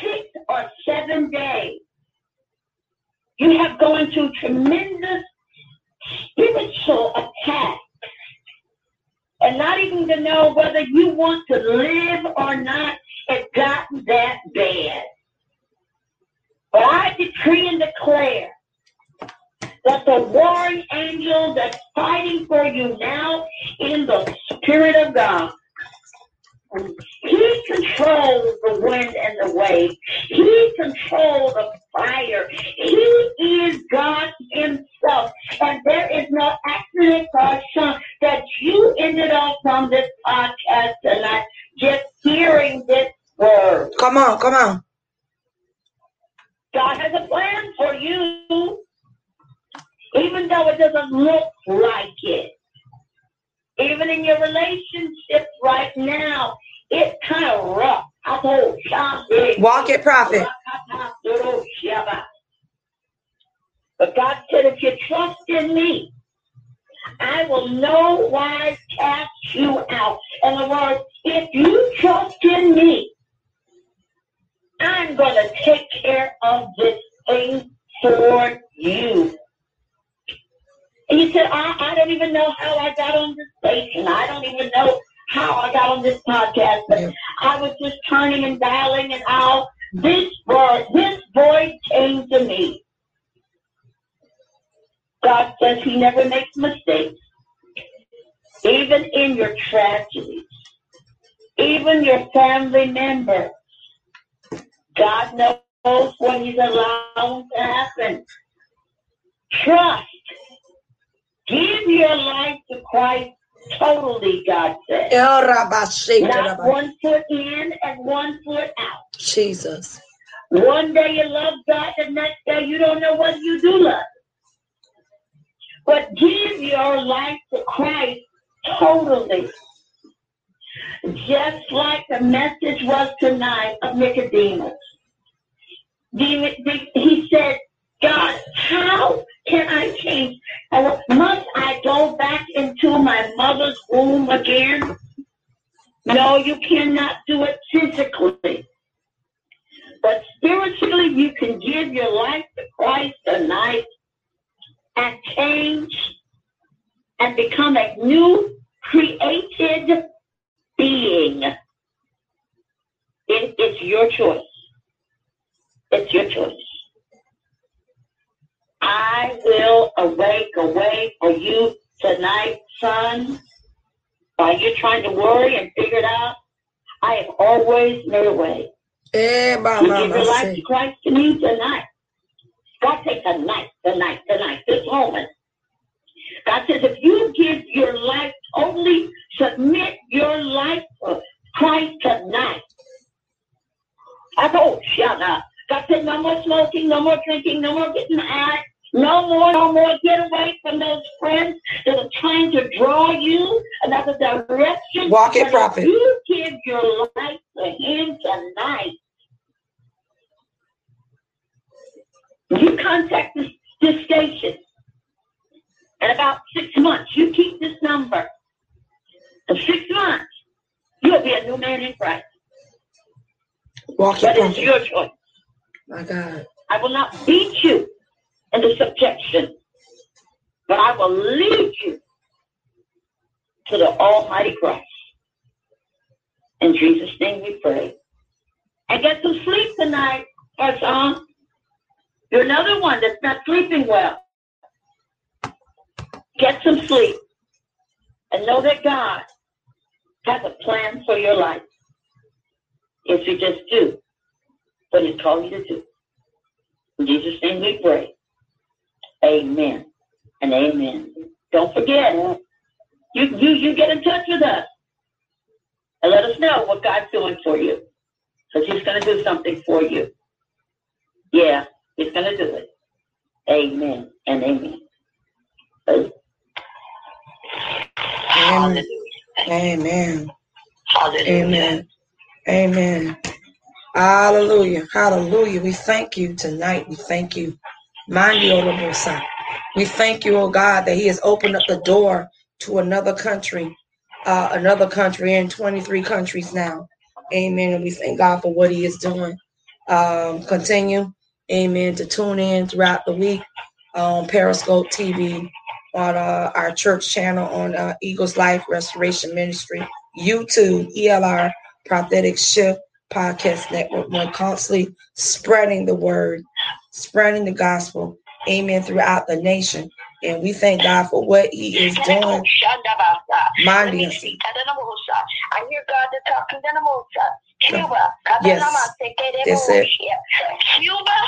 six or seven days, you have gone through tremendous spiritual attack. And not even to know whether you want to live or not, it's gotten that bad. But I decree and declare that the warring angel that's fighting for you now in the Spirit of God, he controls the wind and the wave. He controls the fire. He is God Himself. And there is no accident or chance that you ended up on this podcast tonight just hearing this word. Come on, come on. God has a plan for you, even though it doesn't look like it. Even in your relationships right now, it's kind of rough. I told. Walk it, prophet. But God said, if you trust in me, I will no wise cast you out. In other words, if you trust in me, I'm going to take care of this thing for you. And you said, I, I don't even know how I got on this station. I don't even know how I got on this podcast. But Yeah. I was just turning and dialing and out. This voice, this voice came to me. God says he never makes mistakes. Even in your tragedies, even your family members, God knows what he's allowing to happen. Trust. Give your life to Christ totally, God says. Not one foot in and one foot out. Jesus. One day you love God, the next day you don't know what you do love. But give your life to Christ totally. Just like the message was tonight of Nicodemus. He said, God, how can I change? Must I go back into my mother's womb again? No, you cannot do it physically. But spiritually, you can give your life to Christ tonight and change and become a new created being. It, it's your choice. It's your choice. I will awake a way for you tonight, son. While you're trying to worry and figure it out, I have always made a way. Eh, You give your life to Christ to me tonight. God take tonight, tonight, tonight, this moment. God says, if you give your life totally, submit your life to Christ tonight. I told shut up. God said, no more smoking, no more drinking, no more getting high. No more, no more. Get away from those friends that are trying to draw you another direction. Walk it, prophet. You give your life to Him tonight. You contact this, this station. In about six months, you keep this number. In six months, you'll be a new man in Christ. Walk But it's your choice. My God. I will not beat you into subjection, but I will lead you to the Almighty Christ. In Jesus' name we pray. And get to sleep tonight, son. You're another one that's not sleeping well. Get some sleep and know that God has a plan for your life if you just do what He's called you to do. In Jesus' name we pray. Amen and amen. Don't forget, you, you, you get in touch with us and let us know what God's doing for you. Because He's going to do something for you. Yeah, He's going to do it. Amen and amen. Amen. Amen. Hallelujah. Amen. Amen. Hallelujah. Hallelujah. We thank you tonight. We thank you. Mandi Olobosa. We thank you, oh God, that He has opened up the door to another country, uh, another country in 23 countries now. Amen. And we thank God for what He is doing. Um, continue, amen, to tune in throughout the week on Periscope TV, on uh, our church channel on uh, Eagles Life Restoration Ministry, YouTube, ELR Prophetic Shift Podcast Network. We're constantly spreading the word, spreading the gospel, amen, throughout the nation. And we thank God for what He is doing. Let Minding me us. speak. Kadanamosa. I hear God talking. Cuba. Yes. Kadamase That's it. Kedemosia. Cuba.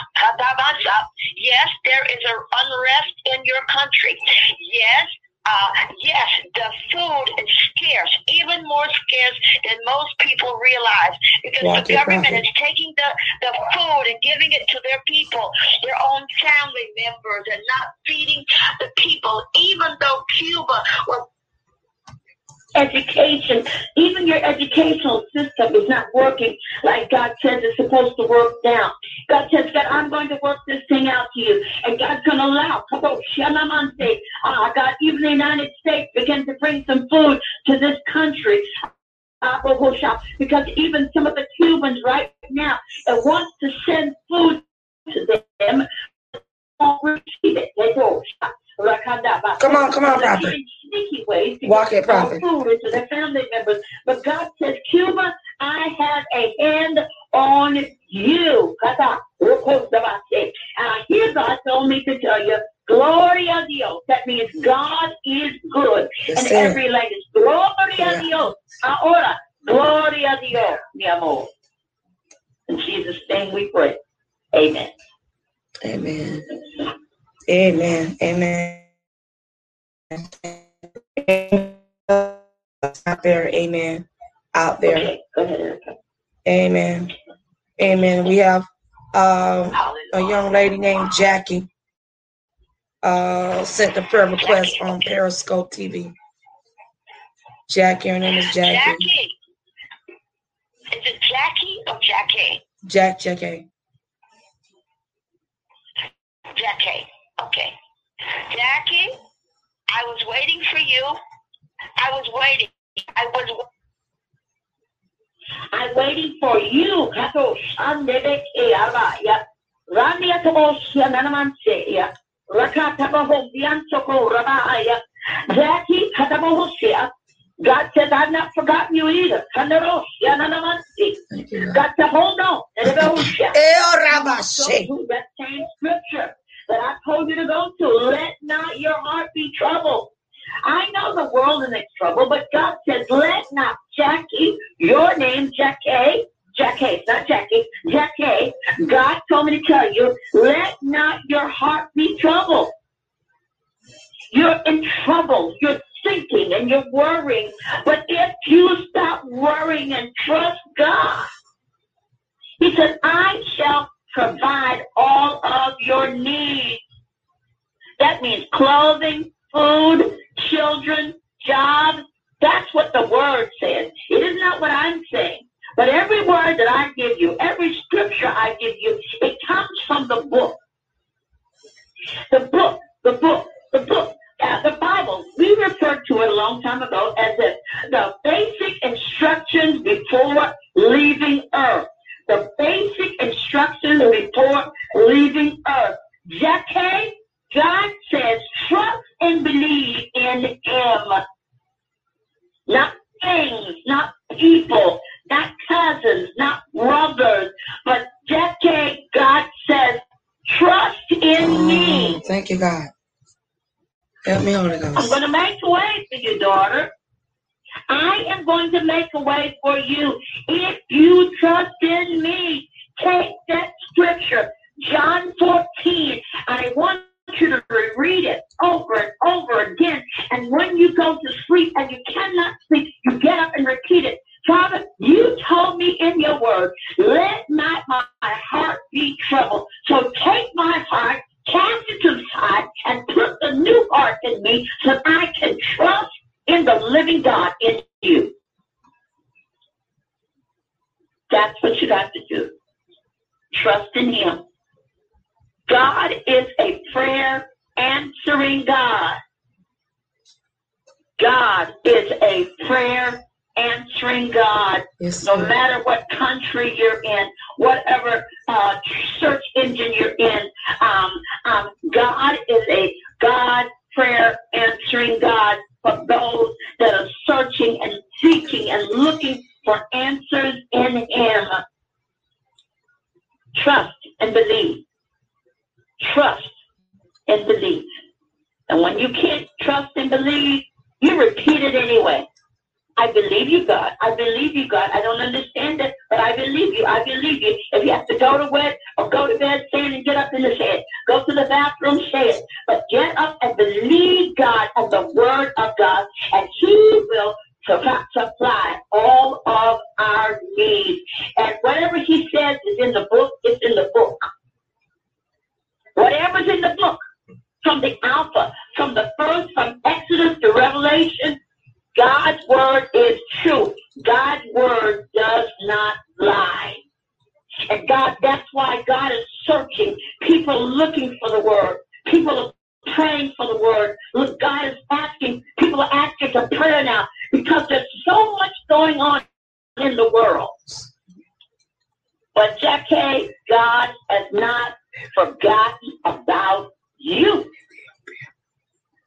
Yes, there is an unrest in your country. Yes. Uh, yes, the food is scarce, even more scarce than most people realize, because Walk the government is taking the, the food and giving it to their people, their own family members, and not feeding the people, even though Cuba was education, even your educational system is not working like God says it's supposed to work now. God says, God, I'm going to work this thing out to you. And God's going to allow, uh, God, even the United States begin to bring some food to this country. Uh, because even some of the Cubans right now that wants to send food to them won't receive it. They Rakandaba. Come on, come on, prophet. getting Sneaky ways to Walk it, prophet. food into their family members. But God says, Cuba, I have a hand on you. And I hear God told me to tell you, Gloria a Dios. That means God is good. In it. every language. Gloria Yeah. a Dios. Ahora, Gloria a Dios, mi amor. In Jesus' name we pray. Amen. Amen. Amen. Amen. Out there, amen. Out there, Okay, go ahead, amen. Amen. We have um, a young lady named Jackie uh, sent a prayer request on Periscope TV. Jackie, her name is Jackie. Jackie. Is it Jackie or Jackie? Jack, Jackie. Jackie. Okay. Jackie, I was waiting for you. I was waiting. I was I'm waiting for you. Kato shandebe e araya. Randi atabo shananamanse ya. Rakataba hombiansoko rabaya. Jackie katabaho shia. God says, I've not forgotten you either. Kanero shananamanse. Thank God. Got to hold on. Erebeho shia. Eh, Rabashe. to that same scripture that I told you Let not your heart be troubled. Trust and believe. Trust and believe. And when you can't trust and believe, you repeat it anyway. I believe you, God. I believe you, God. I don't understand it, but I believe you. I believe you. If you have to go to bed or go to bed, say it and get up in the bed. Go to the bathroom, say it. But get up and believe God and the word of God, and He will su- supply all of our needs. And whatever He says is in the book, it's in the book. Whatever's in the book, from the Alpha, from the first, from Exodus to Revelation, God's word is true. God's word does not lie. And God, that's why God is searching. People looking for the word. People are praying for the word. Look, God is asking, people are asking for prayer now because there's so much going on in the world. But Jackie, God has not forgotten about you.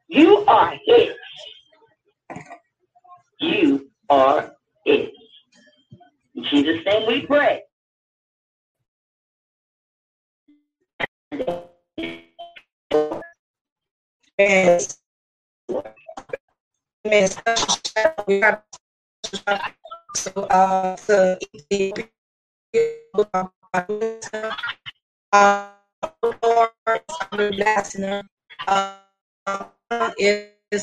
You are His. You are His. In Jesus' name we pray. Amen. Is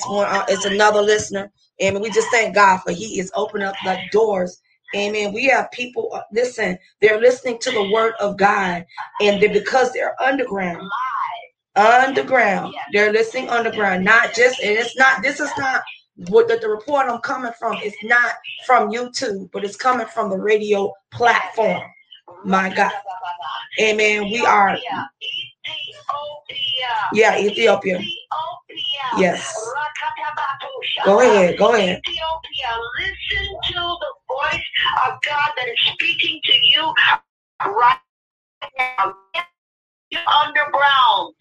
one uh, is another listener, and we just thank God for He is opening up the doors. Amen. We have people uh, listen. They're listening to the word of God, and they because they're underground underground. They're listening underground, not just, and it's not, this is not what the, the report I'm coming from is not from YouTube, but it's coming from the radio platform. My God. Amen. We are, yeah, Ethiopia. Yes. Go ahead. Go ahead. Ethiopia, listen to the voice of God that is speaking to you right now. Underground.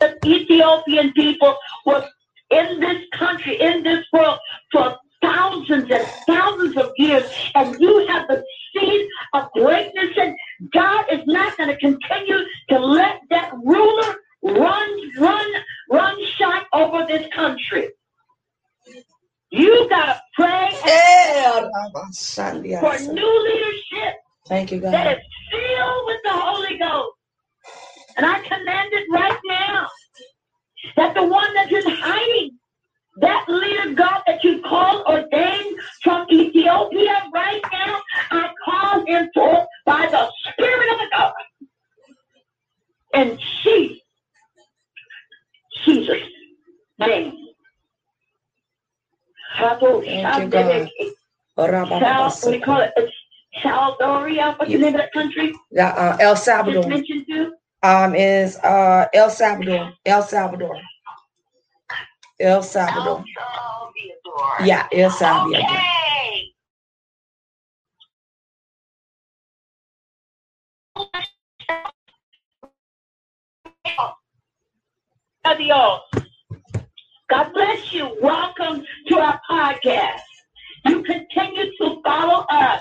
The Ethiopian people were in this country, in this world for thousands and thousands of years, and you have the seed of greatness, and God is not going to continue to let that ruler run, run, run shot over this country. You got to pray and Yeah. for new leadership Thank you, that God. is filled with the Holy Ghost. And I command it right now that the one that's in hiding, that leader God that you called ordained from Ethiopia right now, I call him forth by the Spirit of the God. And she, Jesus' name. Thank you, God. Sal, what do you call it? It's Saldoria. What's the name of that country? Yeah, uh, El Just Salvador. mentioned to? Um, is uh El Salvador. El Salvador. El Salvador. El Salvador. Yeah, El Salvador. Okay. Adios. God bless you. Welcome to our podcast. You continue to follow us,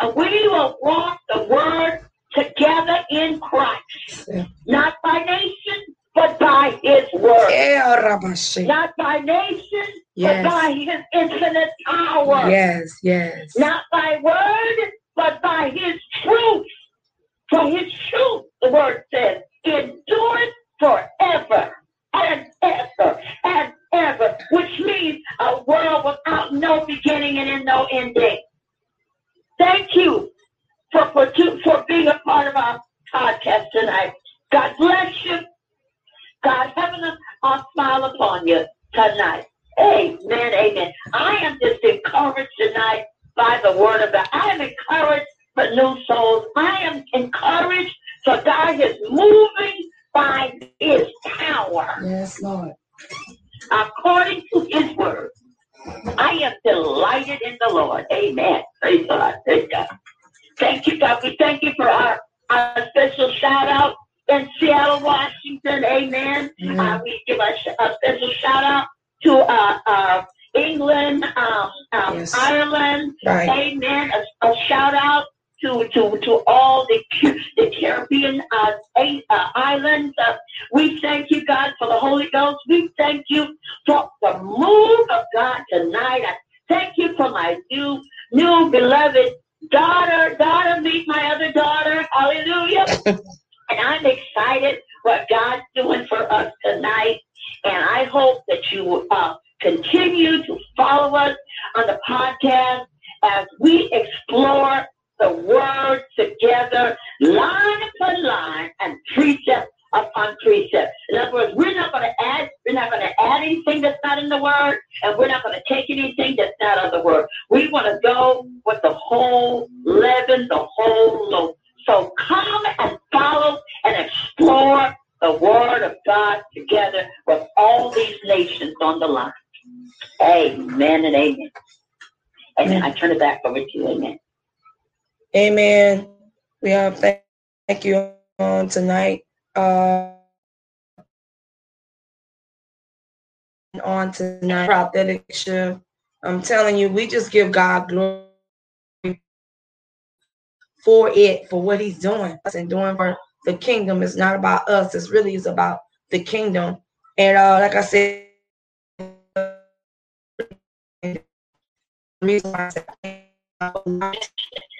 and we will walk the word together in Christ, Yeah. not by nation, but by His word. Rabashi. Not by nation, Yes. but by His infinite power. Yes, yes. Not by word, but by His truth. For His truth, the word says, endureth forever and ever and ever, which means a world without no beginning and in no ending. Thank you for, for, for being a part of our podcast tonight. God bless you. God having a, a smile upon you tonight. Amen, amen. I am just encouraged tonight by the word of God. I am encouraged for new souls. I am encouraged for God is moving by his power Yes, Lord. according to his word. I am delighted in the Lord. Amen. Praise God. Praise God. Thank you, God. We thank you for our, our special shout out in Seattle, Washington. Amen. Mm. Uh, we give a, a special shout out to uh, uh, England, um, um, Yes. Ireland. Right. Amen. A, a shout out to, to, to all the, the Caribbean uh, eight, uh, islands. Uh, we thank you, God, for the Holy Ghost. We thank you for the move of God tonight. I thank you for my new, new beloved daughter. Daughter, meet my other daughter. Hallelujah. and I'm excited what God's doing for us tonight. And I hope that you will uh, continue to follow us on the podcast as we explore the word together, line upon line, and precept upon precept. In other words, we're not going to add, we're not going to add anything that's not in the word, and we're not going to take anything that's not of the word. We want to go with the whole leaven, the whole loaf. So come and follow and explore the word of God together with all these nations on the line. Amen and amen. Amen. I turn it back over to you. Amen. Amen. We thank, thank you on tonight. Uh, on tonight, prophetic shift. I'm telling you, we just give God glory for it, for what He's doing us and doing for the kingdom. It's not about us. It's really is about the kingdom. And uh, like I said, reason I said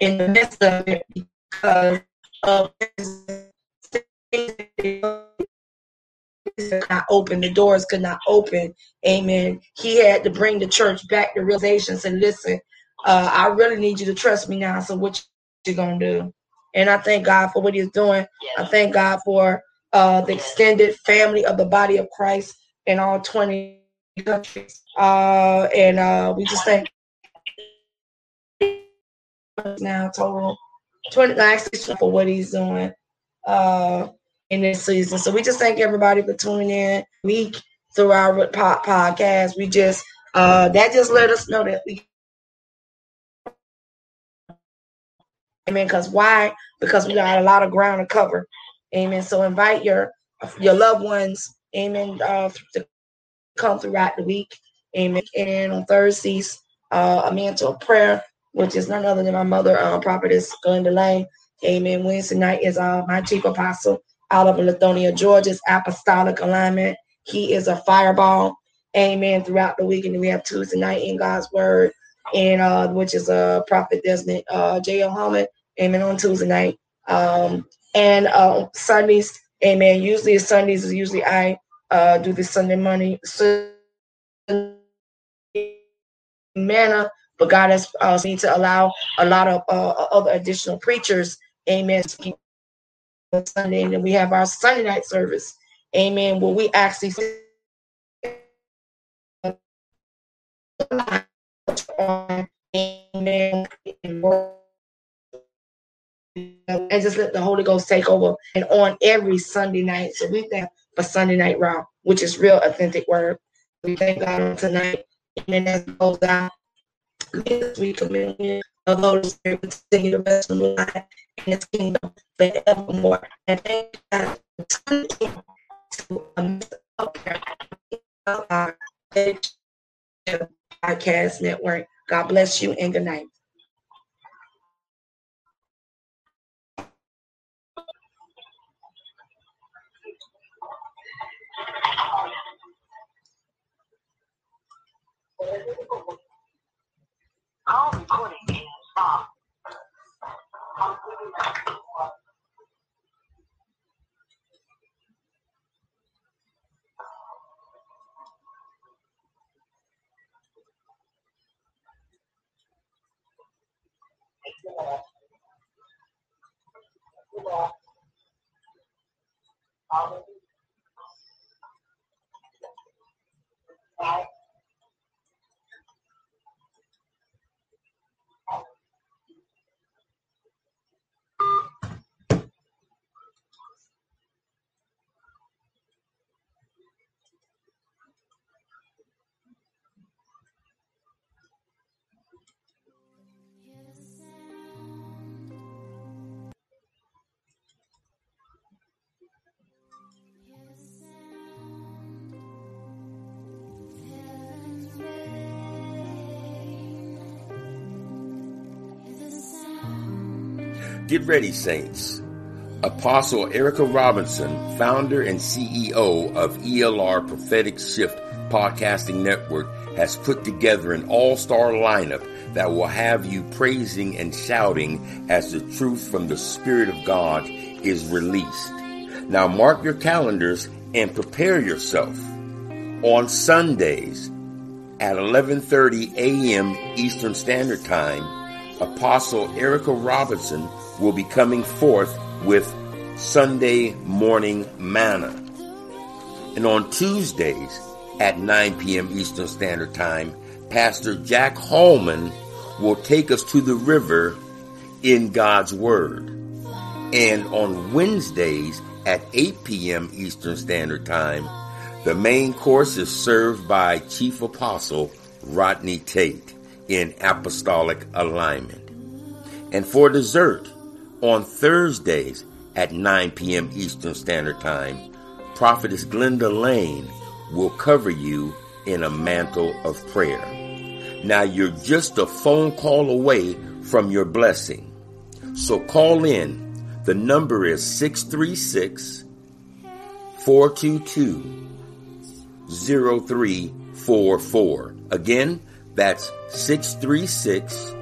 in the midst of it because of could not open. The doors could not open. Amen. He had to bring the church back to realization. And listen uh, i really need you to trust me now. So what you gonna do? And i thank god for what he's doing. I thank god for uh, the extended family of the body of christ in all 20 countries. Uh, and uh, we just thank now total 20 actually for what he's doing. Uh in this season. So we just thank everybody for tuning in week through our po- podcast. We just uh that just let us know that we Amen. Because why? Because we got a lot of ground to cover. Amen. So invite your your loved ones, amen, uh, to come throughout the week. Amen. And on Thursdays, uh, a of prayer, which is none other than my mother, uh, prophetess Glenda Lane. Amen. Wednesday night is uh, my chief apostle out of Lithonia, Georgia's apostolic alignment. He is a fireball. Amen. Throughout the week. And we have Tuesday night in God's word, and uh, which is a uh, prophet Desmond uh, J.L. Holman. Amen. On Tuesday night. Um, and uh, Sundays, amen. Usually Sundays is usually I uh, do the Sunday morning manna, but God has uh, need to allow a lot of uh, other additional preachers Amen. Sunday, and then we have our Sunday night service. Amen. Where we actually Amen. And just let the Holy Ghost take over and on every Sunday night. So we thank for Sunday night raw, which is real authentic word. We thank God on tonight. And as goes out, we communion of Holy Spirit continue the rest the life in his kingdom forevermore. And thank God to our podcast network. God bless you and good night. All recording is Get ready, saints. Apostle Erica Robinson, founder and CEO of ELR Prophetic Shift Podcasting Network, has put together an all-star lineup that will have you praising and shouting as the truth from the Spirit of God is released. Now mark your calendars and prepare yourself. On Sundays at 11:30 a.m. Eastern Standard Time, Apostle Erica Robinson will be coming forth with Sunday morning manna. And on Tuesdays at 9 p.m. Eastern Standard Time, Pastor Jack Hallman will take us to the river in God's Word. And on Wednesdays at 8 p.m. Eastern Standard Time, the main course is served by Chief Apostle Rodney Tate in Apostolic Alignment. And for dessert, on Thursdays at 9 p.m. Eastern Standard Time, Prophetess Glenda Lane will cover you in a mantle of prayer. Now you're just a phone call away from your blessing. So call in. The number is 636 422 0344. Again, that's 636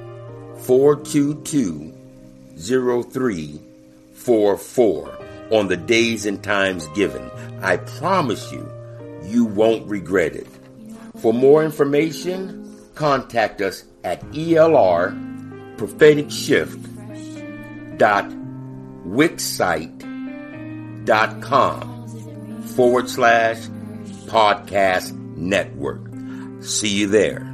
422 0344 on the days and times given. I promise you, you won't regret it. For more information, contact us at ELR dot dot com forward slash podcast network. See you there.